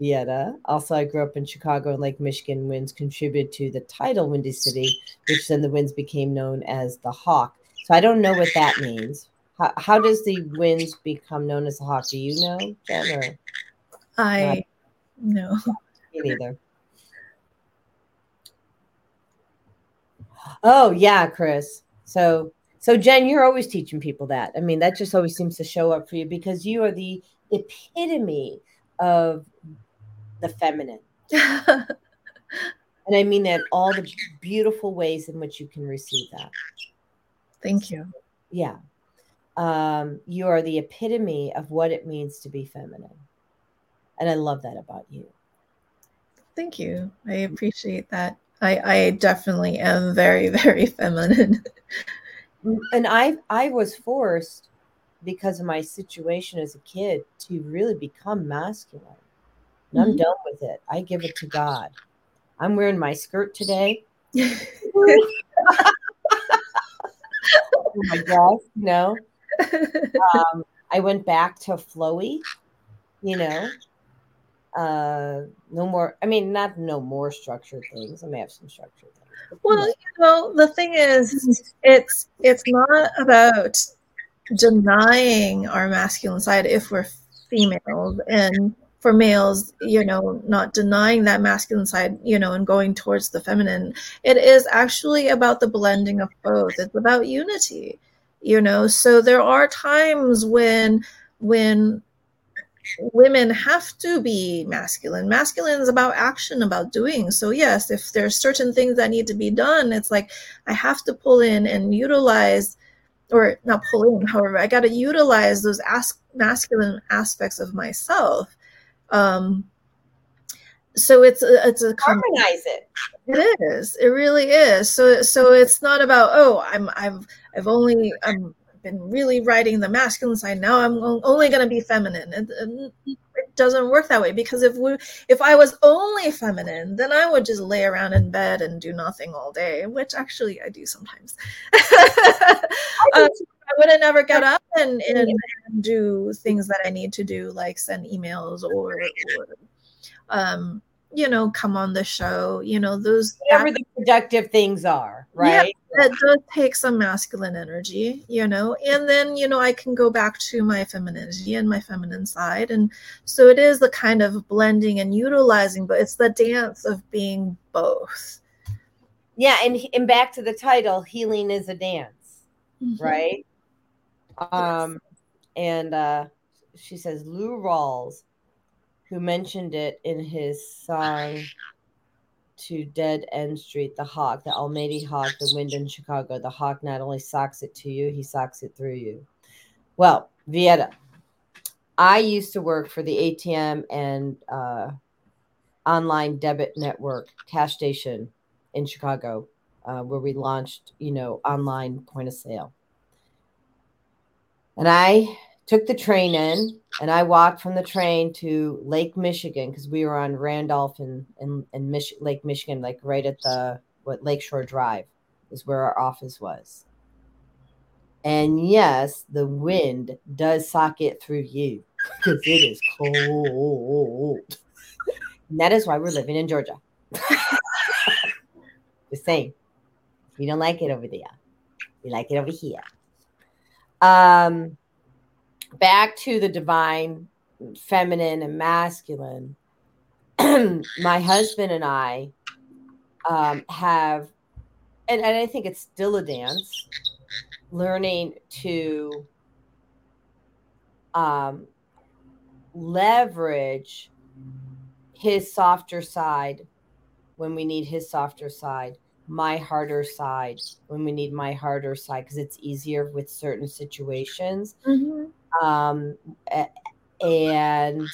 Vieta. Also, I grew up in Chicago and Lake Michigan. Winds contributed to the title Windy City, which then the winds became known as the Hawk. So I don't know what that means. How, how does the winds become known as the Hawk? Do you know, Jenn? Or I know. Me neither. Oh yeah, Chris. So so, Jenn, you're always teaching people that. I mean, that just always seems to show up for you because you are the epitome of the feminine. [LAUGHS] and I mean that all the beautiful ways in which you can receive that. Thank you. Yeah. Um, you are the epitome of what it means to be feminine. And I love that about you. Thank you. I appreciate that. I, I definitely am very, [LAUGHS] very feminine and I I was forced because of my situation as a kid to really become masculine. And I'm mm-hmm. done with it. I give it to God. I'm wearing my skirt today. [LAUGHS] oh my gosh, you know. Um, I went back to flowy, you know. Uh, no more. I mean, not no more structured things. I may have some structured things. Well, you know, the thing is, it's it's not about denying our masculine side if we're females, and for males, you know, not denying that masculine side, you know, and going towards the feminine. It is actually about the blending of both. It's about unity, you know. So there are times when when women have to be masculine. Masculine is about action, about doing. So yes, if there's certain things that need to be done, it's like I have to pull in and utilize or not pull in, however, I got to utilize those as- masculine aspects of myself um, so it's a, it's a harmonize it. It is. It really is. So so it's not about oh I'm I've I've only I'm been really writing the masculine side now I'm only going to be feminine. It, it doesn't work that way because if we if I was only feminine then I would just lay around in bed and do nothing all day, which actually I do sometimes. [LAUGHS] um, I wouldn't never get up and, and, and, do things that I need to do, like send emails or, or um, you know, come on the show. You know, those whatever the productive things are, right? Yeah, it does take some masculine energy, you know, and then you know I can go back to my femininity and my feminine side, and so it is the kind of blending and utilizing, but it's the dance of being both. Yeah, and and back to the title, healing is a dance, mm-hmm. right? Um, and uh, she says Lou Rawls, who mentioned it in his song to Dead End Street, the hawk, the Almighty hawk, the wind in Chicago. The hawk not only socks it to you, he socks it through you. Well, Vieta, I used to work for the ATM and uh, online debit network, Cash Station in Chicago, uh, where we launched, you know, online point of sale. And I took the train in and I walked from the train to Lake Michigan because we were on Randolph and, and, and Mich- Lake Michigan, like right at the what Lakeshore Drive is where our office was. And yes, the wind does sock it through you because it is cold. and that is why we're living in Georgia. [LAUGHS] the same. We don't like it over there. We like it over here. Um, back to the divine feminine and masculine. [CLEARS THROAT] my husband and I um, have, and, and I think it's still a dance, learning to um, leverage his softer side when we need his softer side my harder side when we need my harder side because it's easier with certain situations mm-hmm. Um and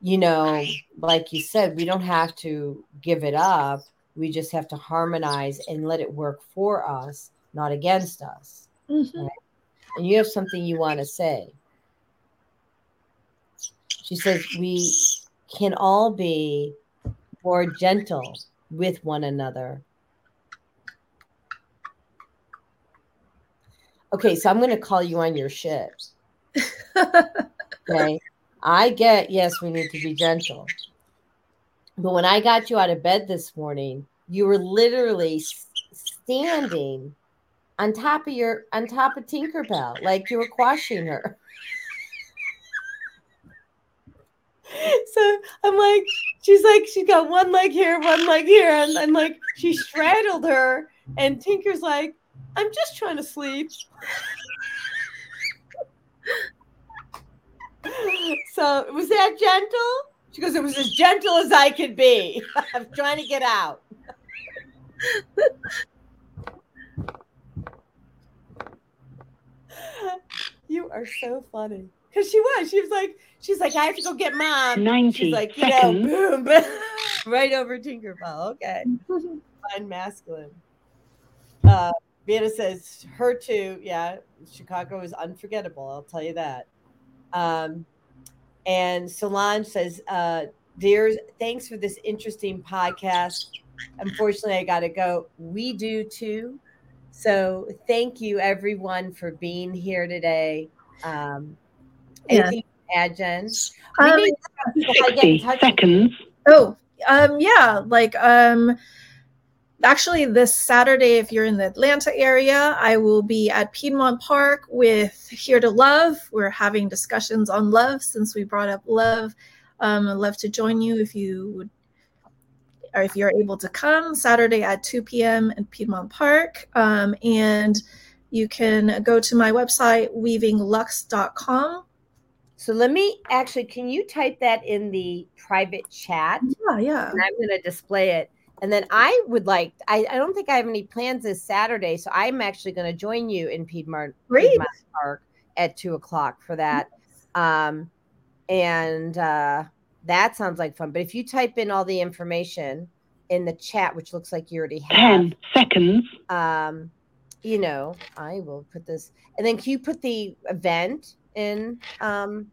you know like you said we don't have to give it up we just have to harmonize and let it work for us not against us mm-hmm. right? and you have something you want to say she says we can all be more gentle with one another. Okay, so I'm going to call you on your shit. [LAUGHS] okay. I get, yes, we need to be gentle. But when I got you out of bed this morning, you were literally standing on top of your on top of Tinkerbell, like you were quashing her. [LAUGHS] so I'm like, she's like, she's got one leg here, one leg here, and I'm like, she straddled her, and Tinker's like, I'm just trying to sleep. so was that gentle? She goes, it was as gentle as I could be. [LAUGHS] I'm trying to get out. you are so funny. Because she was. She was like, she's like, I have to go get mom. 90 she's like, you seconds. know, boom, boom, [LAUGHS] right over Tinkerbell. Okay. [LAUGHS] Fine masculine. Uh, Vienna says, her too. Yeah, Chicago is unforgettable. I'll tell you that. Um, and Solange says, uh, Dears, thanks for this interesting podcast. Unfortunately, I got to go. We do too. So thank you, everyone, for being here today. Um, anything to add, Jenn? Um, Sixty seconds. Oh, um, yeah, like um actually this Saturday, if you're in the Atlanta area, I will be at Piedmont Park with Here to Love. We're having discussions on love since we brought up love. Um, I'd love to join you if you would, or if you're able to come Saturday at 2 p.m. in Piedmont Park. Um, and you can go to my website, weavinglux.com. So let me actually, can you type that in the private chat? Yeah, yeah. And I'm going to display it. And then I would like, I, I don't think I have any plans this Saturday. So I'm actually going to join you in Piedmont, Piedmont Park at two o'clock for that. Um, and uh, that sounds like fun. But if you type in all the information in the chat, which looks like you already have 10 seconds. um, you know, I will put this. And then can you put the event in? Um,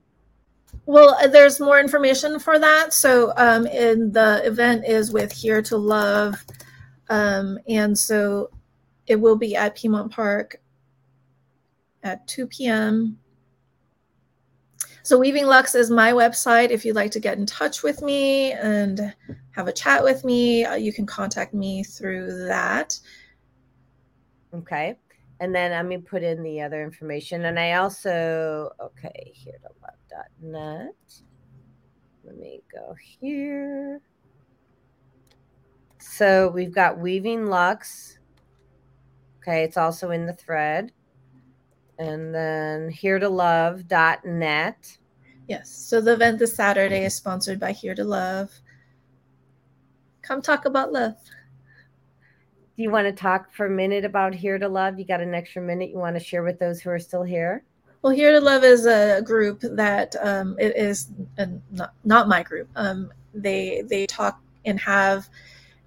Well, uh, there's more information for that. So, um, in the event is with Here to Love, um, and so it will be at Piedmont Park at 2 p.m. So, Weaving Lux is my website. If you'd like to get in touch with me and have a chat with me, uh, you can contact me through that. Okay. And then let me put in the other information. And I also, okay, here to love.net. Let me go here. So we've got Weaving Lux. Okay, it's also in the thread. And then here to love love.net. Yes. So, the event this Saturday is sponsored by Here to Love. Come talk about love. Do you want to talk for a minute about Here to Love? You got an extra minute you want to share with those who are still here? Well, Here to Love is a group that um, it is not, not my group. Um, they they talk and have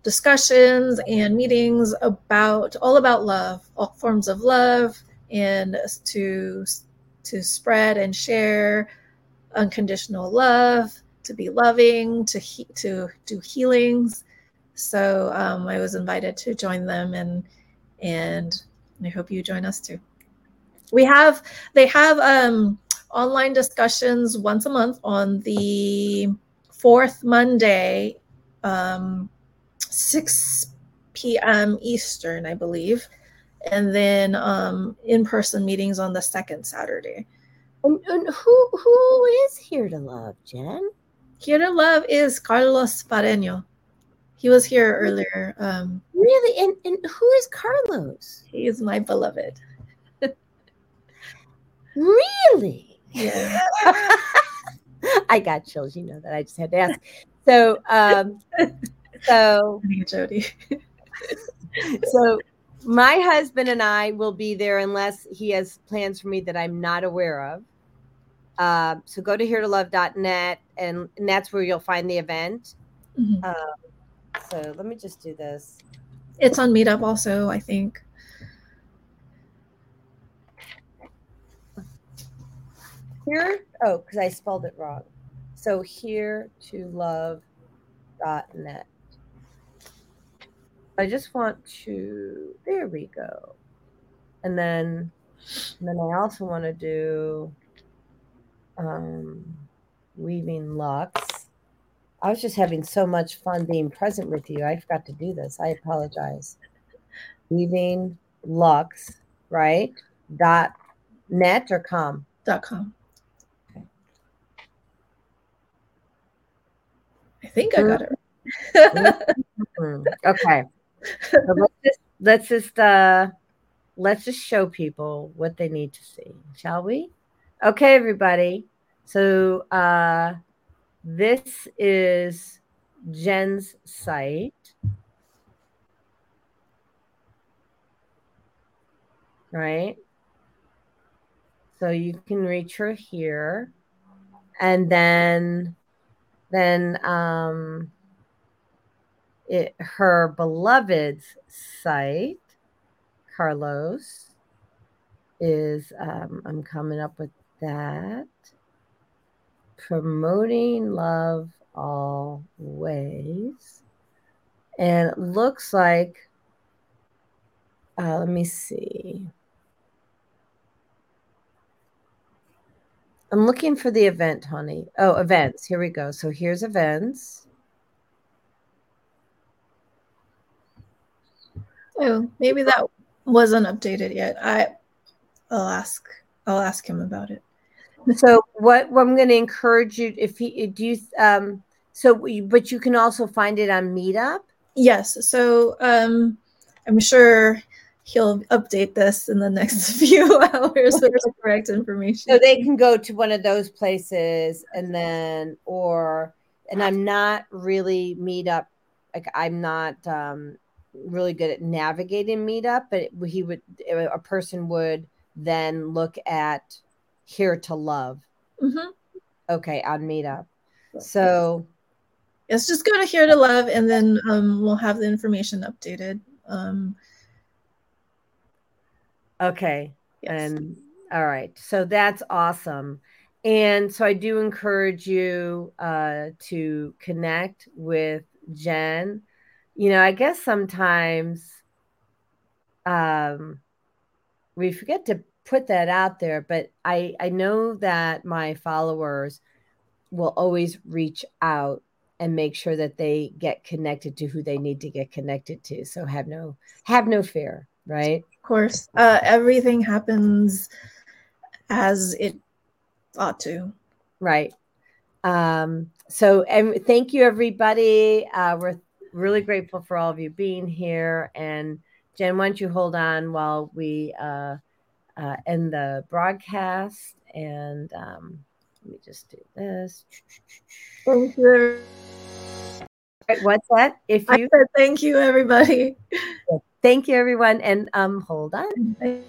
discussions and meetings about all about love, all forms of love, and to to spread and share unconditional love, to be loving, to he, to do healings. So um, I was invited to join them, and and I hope you join us too. We have they have um, online discussions once a month on the fourth Monday, um, six p.m. Eastern, I believe, and then um, in-person meetings on the second Saturday. And, and who who is Here to Love, Jenn? Here to Love is Carlos Pareño. He was here earlier. Um, Really? And, and who is Carlos? he is my beloved. Really? Yeah. [LAUGHS] I got chills. You know that. I just had to ask. So, um, so, Jodi. [LAUGHS] so my husband and I will be there unless he has plans for me that I'm not aware of. Uh, so go to here to love.net and, and that's where you'll find the event. Mhm. Um, so let me just do this. It's on Meetup also, I think. Here, oh, because I spelled it wrong. So here to love dot net. I just want to, there we go. And then, and then I also want to do um, Weaving Lux. I was just having so much fun being present with you. I forgot to do this. I apologize. Weaving Lux, right? Dot net or com? Dot com. Think I got it. right. Hmm, Okay. So let's just let's just uh let's just show people what they need to see, shall we? Okay, everybody. So uh this is Jenn's site. Right? So you can reach her here. And then then um it, her beloved's site, Carlos, is um, I'm coming up with that. Promoting love always. And it looks like, uh, let me see. I'm looking for the event, honey. Oh, events. Here we go. So here's events. Oh, maybe that wasn't updated yet. I, I'll ask. I'll ask him about it. So what, what I'm going to encourage you if he do you um so but you can also find it on Meetup. Yes. So um, I'm sure he'll update this in the next [LAUGHS] few hours with the correct information. So they can go to one of those places and then or and I'm not really Meetup like I'm not um really good at navigating Meetup, but he would a person would then look at here to love. Mm-hmm. Okay, on Meetup. So it's just go to here to love, and then um, we'll have the information updated. Um, okay, yes. and all right, so that's awesome. And so I do encourage you uh, to connect with Jenn. You know, I guess sometimes um, we forget to put that out there, but I I know that my followers will always reach out and make sure that they get connected to who they need to get connected to. So have no have no fear, right? Of course, uh, everything happens as it ought to. Right. Um, so and thank you everybody. Uh, we're really grateful for all of you being here. And Jenn, why don't you hold on while we uh, uh, end the broadcast? And um, let me just do this. Thank you. What's that? If you said thank you, everybody. Thank you, everyone. And um, hold on.